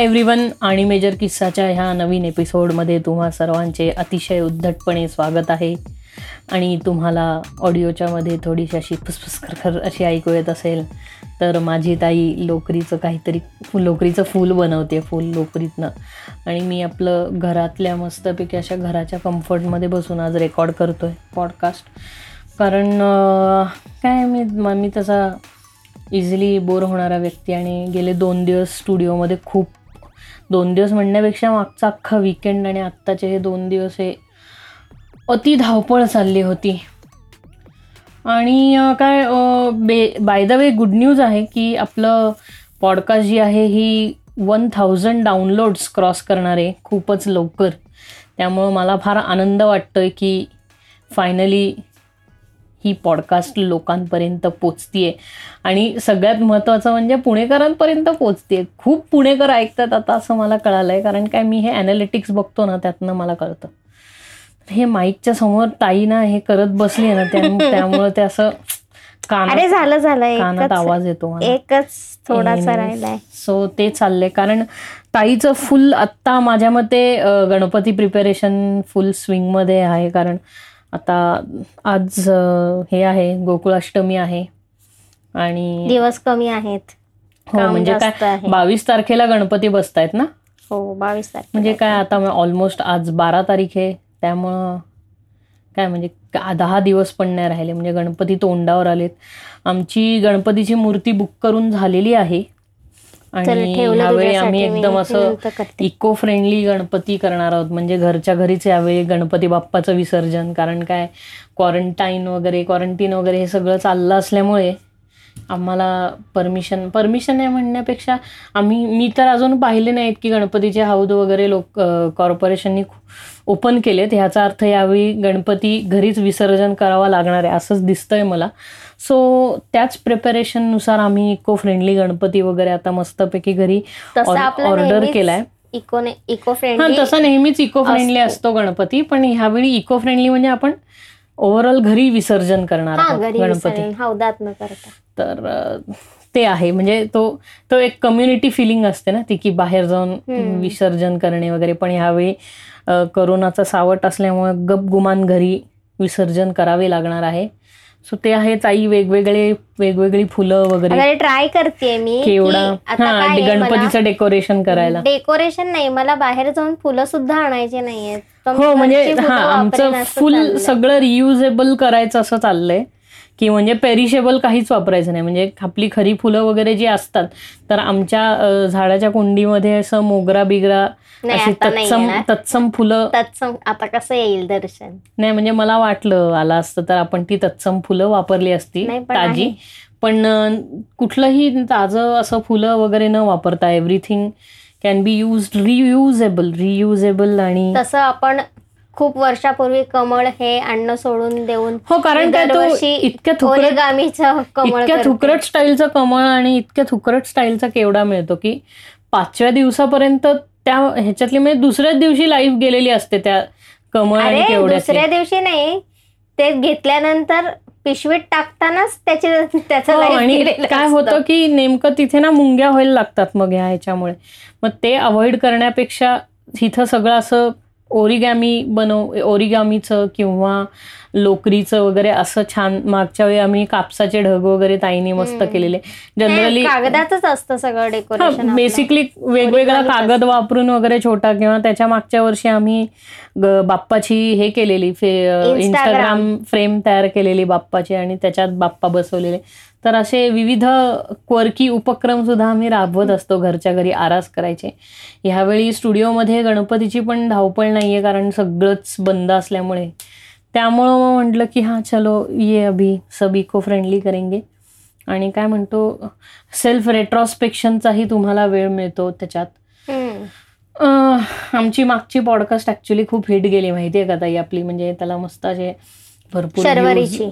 Hi everyone आणि major किस्साच्या ह्या नवीन एपिसोडमध्ये तुम्हा सर्वांचे अतिशय उद्धटपणे स्वागत आहे. आणि तुम्हाला ऑडिओच्या मध्ये थोडीशी अशी फुसफुस खरखर अशी ऐकू येत असेल तर माझी ताई लोकरीचं काहीतरी लोकरीचं फूल बनवते फूल लोकरीतनं. आणि मी आपलं घरातल्या मस्तपैकी अशा घराच्या कम्फर्टमध्ये बसून आज रेकॉर्ड करतो आहे पॉडकास्ट कारण काय मी मी तसा इझिली बोर होणारा व्यक्ती आणि गेले दोन दिवस स्टुडिओमध्ये खूप दोन दिवस म्हणण्यापेक्षा मागचा अख्खा विकेंड आणि आत्ताचे हे दोन दिवस हे अति धावपळ चालली होती. आणि काय बे by the way good news आहे की आपलं पॉडकास्ट जी आहे ही वन थाउजंड डाउनलोड्स क्रॉस करणार आहे खूपच लवकर. त्यामुळं मला फार आनंद वाटतोय की फायनली ही पॉडकास्ट लोकांपर्यंत पोचतीये. आणि सगळ्यात महत्त्वाचं म्हणजे पुणेकरांपर्यंत पोचते खूप पुणेकर ऐकतात आता असं मला कळालं आहे कारण काय मी हे ॲनालिटिक्स बघतो ना त्यातनं मला कळतं. हे माईकच्या समोर ताई ना हे करत बसली ना त्यामुळं ते असं कानात झालं झालं. कानात आवाज येतो एकच थोडासा राहिलाय. सो ते चाललंय. कारण ताईचं फुल आत्ता माझ्या मते गणपती प्रिपेरेशन फुल स्विंगमध्ये आहे. कारण आता आज हे आहे गोकुळाष्टमी आहे आणि दिवस कमी आहेत. हो म्हणजे काय बावीस तारखेला गणपती बसतायत ना? हो बावीस तारखे म्हणजे काय आता ऑलमोस्ट आज बारा तारीख आहे त्यामुळं काय म्हणजे दहा दिवस पण नाही राहिले म्हणजे गणपती तोंडावर आलेत. आमची गणपतीची मूर्ती बुक करून झालेली आहे. आणि यावेळी आम्ही एकदम असं इको फ्रेंडली गणपती करणार आहोत. म्हणजे घरच्या घरीच यावेळी गणपती बाप्पाचं विसर्जन. कारण काय क्वारंटाईन वगैरे क्वारंटीन वगैरे हे सगळं चाललं असल्यामुळे आम्हाला परमिशन परमिशन आहे म्हणण्यापेक्षा आम्ही मी तर अजून पाहिले नाहीत की गणपतीचे हौद वगैरे लोक कॉर्पोरेशननी ओपन केलेत. ह्याचा अर्थ यावेळी गणपती घरीच विसर्जन करावा लागणार आहे. असंच दिसतंय मला. सो त्याच प्रिपरेशननुसार आम्ही इको फ्रेंडली गणपती वगैरे आता मस्तपैकी घरी ऑर्डर केलाय. इको इको फ्रेंडली तसा नेहमीच इको फ्रेंडली असतो गणपती पण ह्यावेळी इको फ्रेंडली म्हणजे आपण ओव्हरऑल घरी विसर्जन करणार गणपती. तर ते आहे. म्हणजे तो तो एक कम्युनिटी फिलिंग असते ना ती की बाहेर जाऊन विसर्जन करणे वगैरे. पण ह्यावेळी करोनाचा सावट असल्यामुळे गपगुमान घरी विसर्जन करावे लागणार आहे. सो ते आहे ताई वेगवेगळे वेगवेगळी फुलं वगैरे. ट्राय करते मी केवढा. गणपतीचं डेकोरेशन करायला. डेकोरेशन नाही मला बाहेर जाऊन फुलं सुद्धा आणायचे नाहीयेत. हो म्हणजे हा आमचं फुल सगळं रियुजेबल करायचं असं चाललंय. की म्हणजे पेरिशेबल काहीच वापरायचं नाही. म्हणजे आपली खरी फुलं वगैरे जी असतात तर आमच्या झाडाच्या कुंडीमध्ये असं मोगरा बिगरा अशी तत्सम तत्सम फुलं तत्सम आता कसं येईल दर्शन? नाही म्हणजे मला वाटलं आला असतं तर आपण ती तत्सम फुलं वापरली असती ताजी. पण कुठलंही ताजं असं फुलं वगैरे न वापरता everything can be use reusable reusable आणि तसं आपण खूप वर्षापूर्वी कमळ हे अन्न सोडून देऊन हो कारण काय तो इतक्या कमळ इतक्या थुकरट स्टाईलचा कमळ आणि इतक्या थुकरट स्टाईलचा केवढा मिळतो की पाचव्या दिवसापर्यंत त्या ह्याच्यातली म्हणजे दुसऱ्याच दिवशी लाईफ गेलेली असते त्या कमळ आणि दुसऱ्या दिवशी नाही. ते घेतल्यानंतर पिशवीत टाकतानाच त्याचे त्याचं हो, आणि काय होतं की नेमकं तिथे ना मुंग्या व्हायला लागतात मग ह्या ह्याच्यामुळे. मग ते अवॉइड करण्यापेक्षा इथं सगळं असं ओरिगॅमी बनव ओरिगॅमीचं किंवा लोकरीचं वगैरे असं छान मागच्या वेळी आम्ही कापसाचे ढग वगैरे ताईनी मस्त केलेले. जनरली कागदातच असतं सगळं डेकोरेशन बेसिकली वेगवेगळा कागद वापरून वगैरे छोटा किंवा त्याच्या मागच्या वर्षी आम्ही बाप्पाची हे केलेली इंस्टाग्राम फ्रेम तयार केलेली बाप्पाची आणि त्याच्यात बाप्पा बसवलेले. तर असे विविध क्वर्की उपक्रम सुद्धा आम्ही राबवत असतो घरच्या घरी आरास करायचे. ह्यावेळी स्टुडिओमध्ये गणपतीची पण धावपळ नाहीये कारण सगळंच बंद असल्यामुळे. त्यामुळं मग म्हटलं की हां चलो ये अभी सब इको फ्रेंडली करेंगे. आणि काय म्हणतो सेल्फ रेट्रॉस्पेक्शनचाही तुम्हाला वेळ मिळतो त्याच्यात. आमची मागची पॉडकास्ट ऍक्च्युली खूप हिट गेली माहितीये का ताई आपली? म्हणजे त्याला मस्त असे भरपूर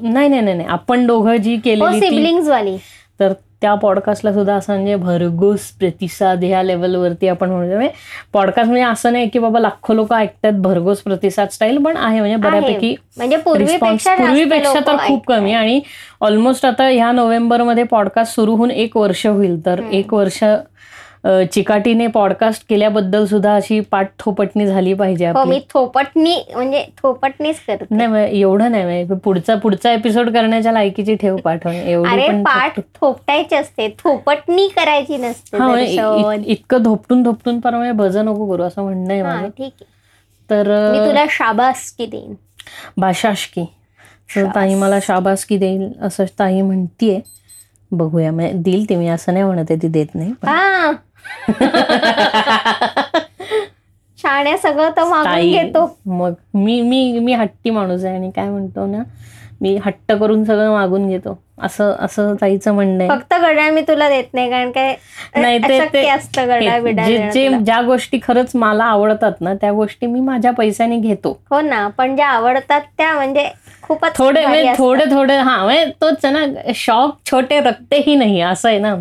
नाही नाही नाही आपण दोघं जी केली वाली तर त्या पॉडकास्टला सुद्धा असं म्हणजे भरघोस प्रतिसाद ह्या लेवलवरती आपण म्हणतो पॉडकास्ट म्हणजे असं नाही की बाबा लाखो लोक ऐकतात भरघोस प्रतिसाद स्टाईल पण आहे. म्हणजे बऱ्यापैकी म्हणजे पूर्वीपेक्षा तर खूप कमी. आणि ऑलमोस्ट आता ह्या नोव्हेंबरमध्ये पॉडकास्ट सुरू होऊन एक वर्ष होईल. तर एक वर्ष चिकाटीने पॉडकास्ट केल्याबद्दल सुद्धा अशी पाठ थोपटणी झाली पाहिजे हो मी थोपटणी म्हणजे थोपटणीच करते. नाही मग एवढं नाही म्हणजे पुढचा पुढचा एपिसोड करण्याच्या लायकीची ठेव पाठवून एवढी पाठ थोपटायची असते. थोपटणी करायची नसते म्हणजे इतकं धोपटून धोपटून पर म्हणजे भज नको करू असं म्हणणं आहे हा, माझं. ठीक आहे. तर मी तुला शाबासकी देईन. भाषाशकी तर ताई मला शाबासकी देईल असं ताई म्हणतीये. बघूया म्हणजे देईल ती मी असं नाही म्हणत आहे ती देत नाही हा. शाण्या सगळं तर मागून घेतो. मग मी मी मी हट्टी माणूस आहे आणि काय म्हणतो ना मी हट्ट करून सगळं मागून घेतो. असं असं ताईचं म्हणणं आहे फक्त घड्याळ मी तुला देत नाही कारण काय नाही ते असतं घड्याळ हे, जे. ज्या गोष्टी खरंच मला आवडतात ना त्या गोष्टी मी माझ्या पैशाने घेतो हो ना पण ज्या आवडतात त्या म्हणजे खूपच थोडे म्हणजे. थोडे थोडे हा म्हणजे तोच ना शौक छोटे रक्तेही नाही असं आहे ना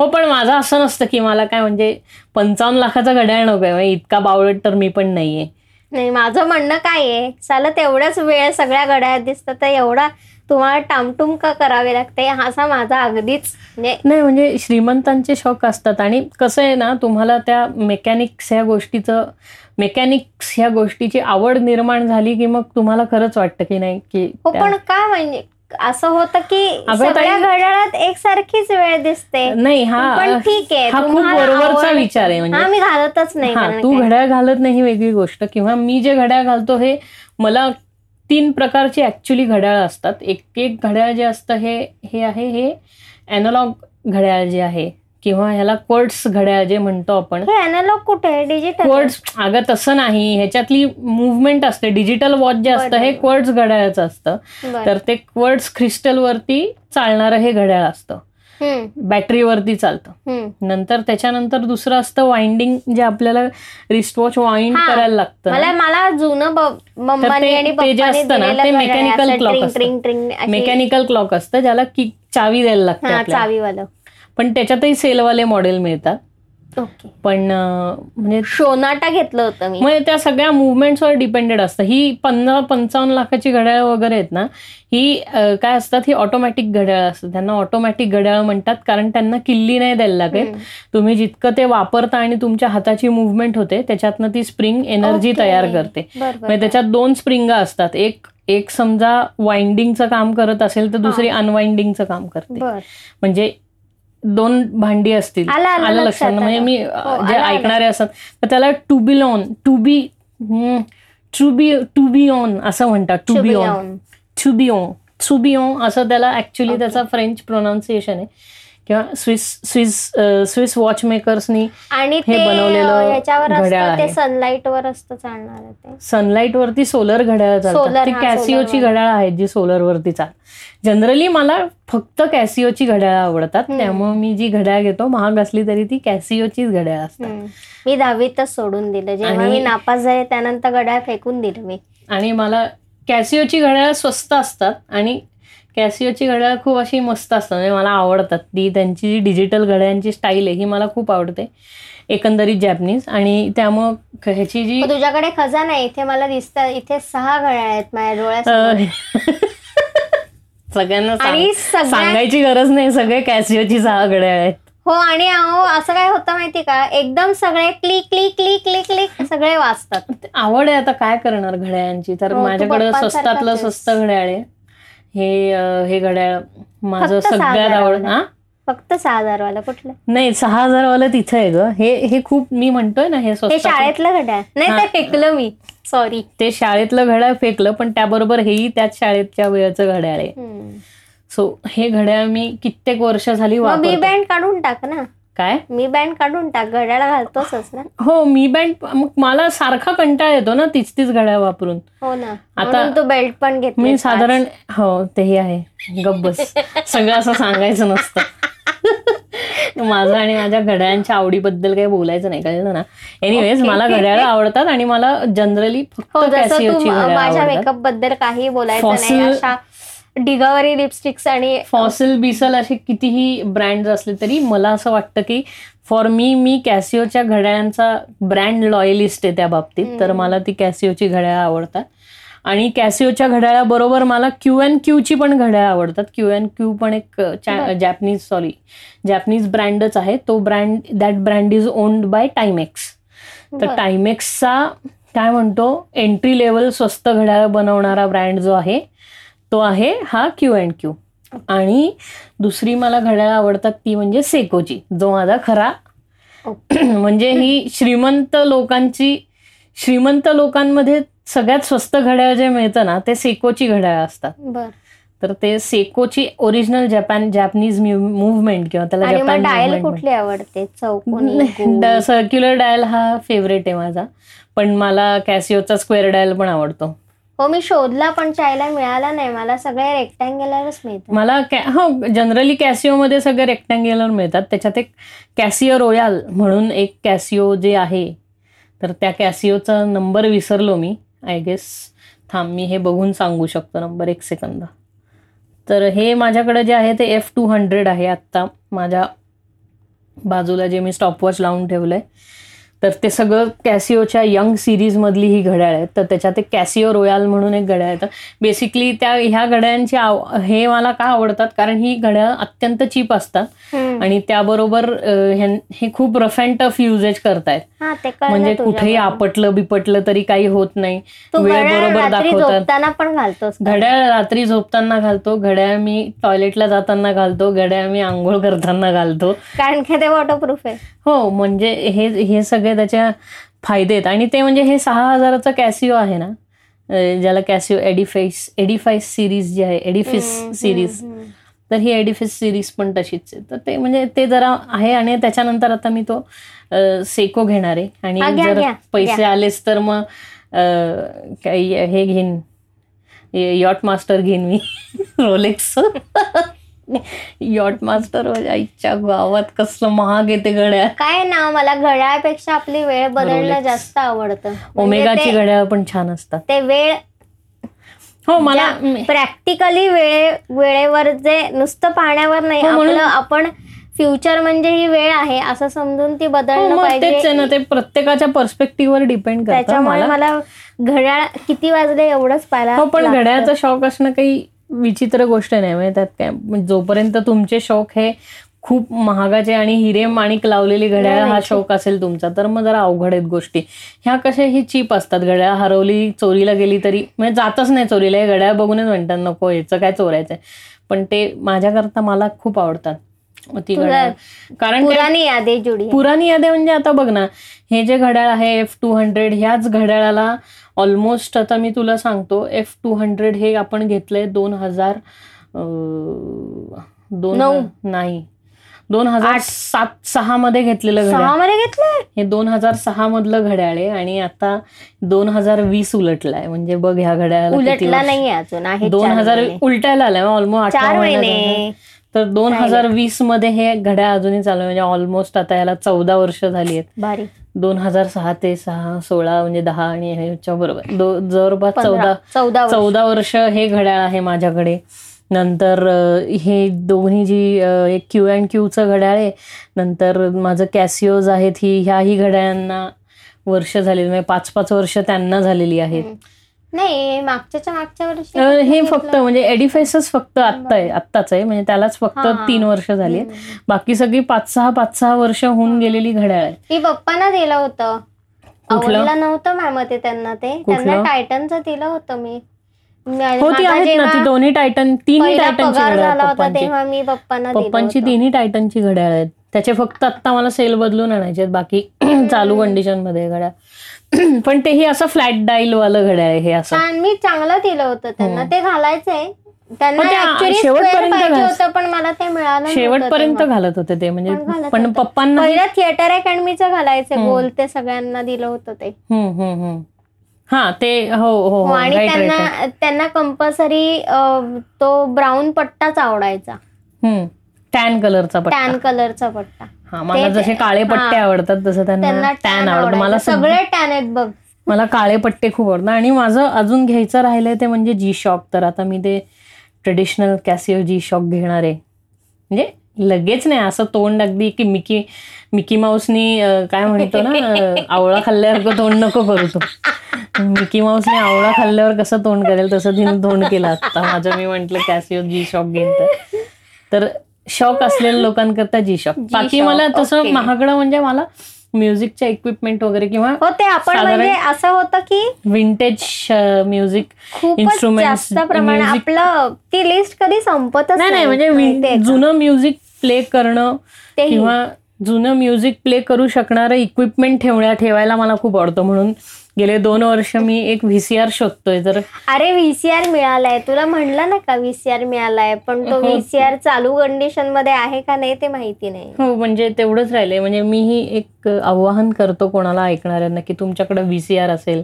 हो पण माझं असं नसतं की मला काय म्हणजे पंचावन्न लाखाचा घड्याळ नको आहे म्हणजे इतका बावळट तर मी पण नाहीये नाही माझं म्हणणं काय आहे चालत तेवढाच वेळ सगळ्या घड्याळात दिसतं तर एवढा तुम्हाला टामटूम का करावे लागते असा माझा अगदीच नाही म्हणजे श्रीमंतांचे शौक असतात आणि कसं आहे ना तुम्हाला त्या मेकॅनिक्स ह्या गोष्टीचं मेकॅनिक्स ह्या गोष्टीची आवड निर्माण झाली की मग तुम्हाला खरंच वाटतं की नाही की हो पण का म्हणजे असं होतं की सगळ्या घड्याळात एकसारखीच वेळ दिसते नाही हा पण ठीक आहे हा खूप बरोबरचा विचार आहे म्हणजे मी घालतच नाही तू काय. घड्याळ घालत नाही ही वेगळी गोष्ट किंवा मी जे घड्याळ घालतो हे मला तीन प्रकारची ऍक्च्युली घड्याळ असतात. एक एक घड्याळ जे असतं हे हे आहे हे अॅनालॉग घड्याळ जे आहे किंवा ह्याला क्वर्ट्स घड्याळ जे म्हणतो आपण. अॅनालॉग कुठे आहे? डिजिटल क्वर्ट्स अगं तसं नाही. ह्याच्यातली मुवमेंट असते. डिजिटल वॉच जे असतं हे. क्वर्ट्स घड्याळाचं असतं. तर ते क्वर्ट्स क्रिस्टलवरती चालणारं हे घड्याळ असतं. बॅटरीवरती चालतं. नंतर त्याच्यानंतर दुसरं असतं वाइंडिंग जे आपल्याला रिस्टवॉच वाइंड. करायला लागतं मला मला जुनं ते जे असतं ना, ते असतं. ट्रिंग अशी- मेकॅनिकल क्लॉक असतं ज्याला की चावी द्यायला लागते चावीवालं. पण त्याच्यातही सेलवाले मॉडेल मिळतात. पण म्हणजे शोनाटा घेतलं होतं मी. म्हणजे त्या सगळ्या मुवमेंट्सवर डिपेंडेड असतं. ही पंधरा पंचावन्न लाखाची घड्याळ वगैरे आहेत ना ही काय असतात? ही ऑटोमॅटिक घड्याळ असतात. त्यांना ऑटोमॅटिक घड्याळ म्हणतात कारण त्यांना किल्ली नाही द्यायला लागेल. तुम्ही जितकं ते वापरता आणि तुमच्या हाताची मुवमेंट होते त्याच्यातनं ती स्प्रिंग एनर्जी. तयार करते. म्हणजे त्याच्यात दोन स्प्रिंगा असतात. एक एक समजा वाइंडिंगचं काम करत असेल तर दुसरी अनवाइंडिंगचं काम करते. म्हणजे दोन भांडी असतील. आलं, लक्षात म्हणजे. मी हो, जे. ऐकणारे असतात तर त्याला to be on to be to be to be on असं म्हणतात. To be on to be on to be on असं त्याला ऍक्च्युली. त्याचा फ्रेंच प्रोनाऊन्सिएशन आहे. किंवा स्विस स्विस स्विस वॉच मेकर्सनी आणि हे बनवलेलं घड्याळ ते आहे. सनलाईट वर असतं चालणार ते. सनलाईट वरती सोलर घड्याळ चालतात. ती कॅसिओची घड्याळ आहेत जी सोलर वरती चाल. जनरली मला फक्त कॅसिओची घड्याळ आवडतात. त्यामुळे मी जी घड्याळ घेतो महाग असली तरी ती कॅसिओचीच घड्याळ असतात. मी दहावीतच सोडून दिलं. जेव्हा मी नापास झाले त्यानंतर गड्या फेकून दिलं मी. आणि मला कॅसिओची घड्याळ स्वस्त असतात आणि कॅसिओची घड्याळ खूप अशी मस्त असतात. म्हणजे मला आवडतात. ती त्यांची जी डिजिटल घड्याळांची स्टाईल आहे ही मला खूप आवडते. एकंदरीत जॅपनीज आणि त्यामुळं ह्याची जी तुझ्याकडे खजाना आहे. इथे मला दिसतं इथे सहा घड्याळ आहेत माझ्या अं, सगळ्यांना सांगायची गरज नाही. सगळे कॅसिओची सहा घड्याळ आहेत. हो आणि अहो असं काय होतं माहिती का? एकदम सगळे click click click click click सगळे वाचतात. आवड आहे आता काय करणार घड्याळांची? तर हो, माझ्याकडे स्वस्तातलं. स्वस्त घड्याळ आहे. हे अं, हे घड्याळ माझं फक्त सहा सगळ्यात आवड हजारावाला. हा? फक्त सहा हजार वाला कुठलं? नाही सहा हजारवालं तिथं आहे ग. हे हे खूप मी म्हणतोय ना हे हे स्वस्त शाळेतलं घड्याळ. नाही हा. ते फेकलं मी. सॉरी ते शाळेतलं घड्याळ फेकलं पण त्याबरोबर हेही त्याच शाळेच्या वेळेचं घड्याळ आहे. सो हे घड्याळ मी कित्येक वर्ष झाली मग वापरते बँड काढून टाक ना. काय? मी बँड काढून टाक घड्याळ घालतोच ना? हो मी बँड मग मला सारखा कंटाळा येतो ना तीच तीच घड्याळ वापरून. हो ना. आता- तू बेल्ट पण घेतली मी साधारण हो तेही आहे. गब्बस सगळं असं सांगायचं नसतं. माझं आणि माझ्या घड्याळांच्या आवडीबद्दल काही बोलायचं नाही कळलं ना? एनिवेज. मला घड्याळ आवडतात आणि मला जनरली फक्त हो माझ्या मेकअपबद्दल काही बोलायचं नाही डिगावरी लिपस्टिक्स आणि फॉसिल बिसल असे कितीही ब्रँड असले तरी मला असं वाटतं की फॉर मी मी कॅसिओच्या घड्याळांचा ब्रँड लॉयलिस्ट आहे त्या बाबतीत तर. मला ती कॅसिओची घड्याळ आवडतात आणि कॅसिओच्या घड्याळाबरोबर मला क्यू एन क्यूची पण घड्याळ आवडतात क्यू एन क्यू पण एक. जॅपनीज सॉरी जॅपनीज ब्रँडच आहे तो brand that brand is owned by Timex तर. टायमेक्सचा काय म्हणतो एंट्री लेवल स्वस्त घड्याळ बनवणारा ब्रँड जो आहे तो आहे हा क्यू अँड क्यू आणि दुसरी मला घड्याळ आवडतात ती म्हणजे सेकोची जो माझा खरा म्हणजे ही श्रीमंत लोकांची श्रीमंत लोकांमध्ये सगळ्यात स्वस्त घड्याळ जे मिळतं ना ते सेकोची घड्याळ असतात. तर ते सेकोची ओरिजिनल जपान जॅपनीज मुवमेंट किंवा त्याला जपान डायल कुठली आवडते? सर्क्युलर डायल हा फेवरेट आहे माझा. पण मला कॅसिओचा स्क्वेअर डायल पण आवडतो. हो मी शोधला पण चायला मिळाला नाही. मला सगळे रेक्टँग्युलरच मिळतात. मला हो जनरली कॅसिओमध्ये सगळे रेक्टँग्युलर मिळतात. त्याच्यात एक कॅसिओ रोयाल म्हणून एक कॅसिओ जे आहे तर त्या कॅसिओचा नंबर विसरलो मी आय गेस थांब मी हे बघून सांगू शकतो नंबर एक सेकंद तर हे माझ्याकडे जे आहे ते एफ टू हंड्रेड आहे आत्ता. माझ्या बाजूला जे मी स्टॉपवॉच लावून ठेवलं आहे तर ते सगळं कॅसिओच्या यंग सिरीजमधली ही घड्याळ आहेत तर त्याच्यात एक कॅसिओ रोयाल म्हणून एक घड्याळ आहे. तर बेसिकली त्या ह्या घड्याळांची हे मला का आवडतात? कारण ही घड्याळ अत्यंत चीप असतात. आणि त्याबरोबर हे खूप रफ अँड टफ युजेज करतायत. हा म्हणजे. कुठेही आपटलं बिपटलं तरी काही होत नाही. तू वेळ घड्याळ बरोबर रात्री दाखवतात. पण? घड्याळ रात्री झोपताना घालतो घड्याळ मी टॉयलेटला जाताना घालतो घड्याळ मी आंघोळ करताना घालतो. कारण की ते वॉटरप्रूफ आहे. हो म्हणजे हे हे सगळे त्याच्या फायदे आहेत. आणि ते म्हणजे हे सहा हजाराचा कॅसिओ आहे ना? ज्याला कॅसिओ एडिफाईस एडिफाईस सिरीज जी आहे एडिफिस सिरीज. तर ही एडिफिस सिरीज पण तशीच आहे. तर ते म्हणजे ते जरा आहे आणि त्याच्यानंतर आता मी तो सेको घेणार आहे. आणि जर पैसे. आलेच तर मग काही हे घेईन. यॉट मास्टर घेईन मी. रोलेक्स यॉट मास्टर आईच्या गावात कसलं महाग येते गड्या काय ना मला घड्याळपेक्षा आपली वेळ बदलणं. जास्त आवडतं. म्हणजे ओमेगाची ते- घड्याळ पण छान असतात. ते वेळ हो मला प्रॅक्टिकली वेळे वेळेवर जे नुसतं पाहण्यावर नाही हो, म्हणून- आपण फ्युचर म्हणजे ही वेळ आहे असं समजून ती हो, बदलणं तेच आहे ना पाहिजे ते प्रत्येकाच्या पर्स्पेक्टिव्हवर डिपेंड करतं त्याच्यामुळे मला घड्याळ किती वाजले एवढंच पाहायला हो पण. घड्याळाचा शौक असणं काही विचित्र गोष्ट नाही म्हणजे त्यात काय जोपर्यंत तुमचे शौक हे खूप महागाचे आणि हिरे माणिक लावलेली घड्याळ हा शौक असेल तुमचा तर मग जरा अवघड आहेत गोष्टी. ह्या कशा ही चीप असतात घड्याळ हरवली चोरीला गेली तरी म्हणजे जातच नाही चोरीला हे घड्याळ बघूनच म्हणतात नको ह्याचं काय चोरायचंय. पण ते माझ्याकरता मला खूप आवडतात ती कारण पुराणी यादी जुडी. पुराणी यादी म्हणजे आता बघ ना हे जे घड्याळ आहे एफ टू हंड्रेड ह्याच घड्याळाला ऑलमोस्ट आता मी तुला सांगतो एफ टू हंड्रेड हे आपण घेतलंय दोन हजार दोन. नाही दोन हजार सात सहा मध्ये घेतलेलं घड्याळ. सहा मध्ये घेतलंय? हे दोन हजार सहा मधलं घड्याळ आहे आणि आता दोन हजार वीस उलटलाय. म्हणजे बघ ह्या घड्याळाला किती उलटला नाहीये अजून आहे दोन हजार. उलटायला आलाय ऑलमोस्ट चार महिने तर दोन हजार वीसमध्ये हे घड्याळ अजूनही चालू आहे. म्हणजे ऑलमोस्ट आता याला चौदा वर्ष झाली आहेत. दोन हजार सहा ते सहा सोळा म्हणजे दहा आणि ह्याच्या बरोबर. जवळपास चौदा. चौदा वर्ष हे घड्याळ आहे माझ्याकडे. नंतर हे दोन्ही जी एक क्यू अँड क्यूचं घड्याळ आहे नंतर माझं कॅसिओज आहेत ही ह्याही घड्याळांना वर्ष झालेली म्हणजे पाच पाच वर्ष त्यांना झालेली आहेत. नाही मागच्याच्या मागच्या वर्षी हे. फक्त म्हणजे एडिफायसच फक्त आत्ता आहे आत्ताच आहे म्हणजे त्यालाच फक्त. तीन वर्ष झाली. बाकी सगळी पाच सहा पाच सहा वर्ष होऊन गेलेली घड्याळ आहेत ती पप्पांना दिलं होतं? आवडलं नव्हतं मॅम ते त्यांना ते? त्यांना टायटनचं दिलं होतं मी हो ती आहेत ना ती दोन्ही टायटन तिन्ही टायटनची पगार घड्याळ होता तेव्हा मी पप्पांना पप्पांची. तिन्ही टायटनची घड्याळ आहेत. त्याचे फक्त आता मला सेल बदलून आणायचे बाकी चालू कंडिशनमध्ये घड्याळ. पण तेही असं फ्लॅट डाईल वालं घड्याळ आहे हे असं. मी चांगलं दिलं होतं त्यांना. ते घालायचंय. त्यांना शेवटपर्यंत पण मला ते मिळालं शेवटपर्यंत. घालत होते ते म्हणजे पण. पप्पांना थिएटर अकॅडमीचं घालायचं गोल ते सगळ्यांना दिलं होतं ते. हा ते हो हो हो, हो आणि त्यांना त्यांना कंपल्सरी तो ब्राऊन पट्टाच आवडायचा. टॅन कलरचा पट्टा. टॅन कलरचा पट्टा. हा मला जसे काळे पट्टे. आवडतात तसं त्यांना टॅन आवडतं. मला. सगळे टॅन आहेत बघ. मला काळे पट्टे खूप आवडतात. आणि माझं अजून घ्यायचं राहिलंय ते म्हणजे जी शॉक तर आता मी ते ट्रेडिशनल कॅसिओ जी शॉक घेणार आहे. म्हणजे लगेच नाही असं तोंड अगदी की मिकी मिकी माऊसनी काय म्हणतो ना आवळा खाल्ल्यासारखं तोंड नको करू तू. मिकी माऊसने आवळा खाल्ल्यावर कसं तोंड करेल तसं तिने तोंड केलं आता माझं मी म्हंटल कॅसिओ जी शॉक घेईन तर शॉक असलेल्या लोकांकरता जी शॉक बाकी मला तसं. महागडं म्हणजे मला म्युझिकच्या इक्विपमेंट वगैरे किंवा हो ते आपण म्हणजे असं होतं की विंटेज म्युझिक जास्त music- आपलं ती लिस्ट कधी संपतच नाही नाही म्हणजे? जुनं म्युझिक प्ले करणं. किंवा जुनं म्युझिक प्ले करू शकणारं इक्विपमेंट ठेवण्या ठेवायला मला खूप आवडतं म्हणून गेले दोन वर्ष मी एक व्हीसीआर शोधतोय तर अरे व्हीसीआर मिळालाय. तुला म्हणलं ना का व्हीसीआर मिळालाय? पण तो हो. व्हीसीआर चालू कंडिशनमध्ये आहे का नाही ते माहिती नाही. हो म्हणजे तेवढंच राहिलंय. म्हणजे मीही एक आवाहन करतो कोणाला ऐकणाऱ्यांना की तुमच्याकडे व्हीसीआर असेल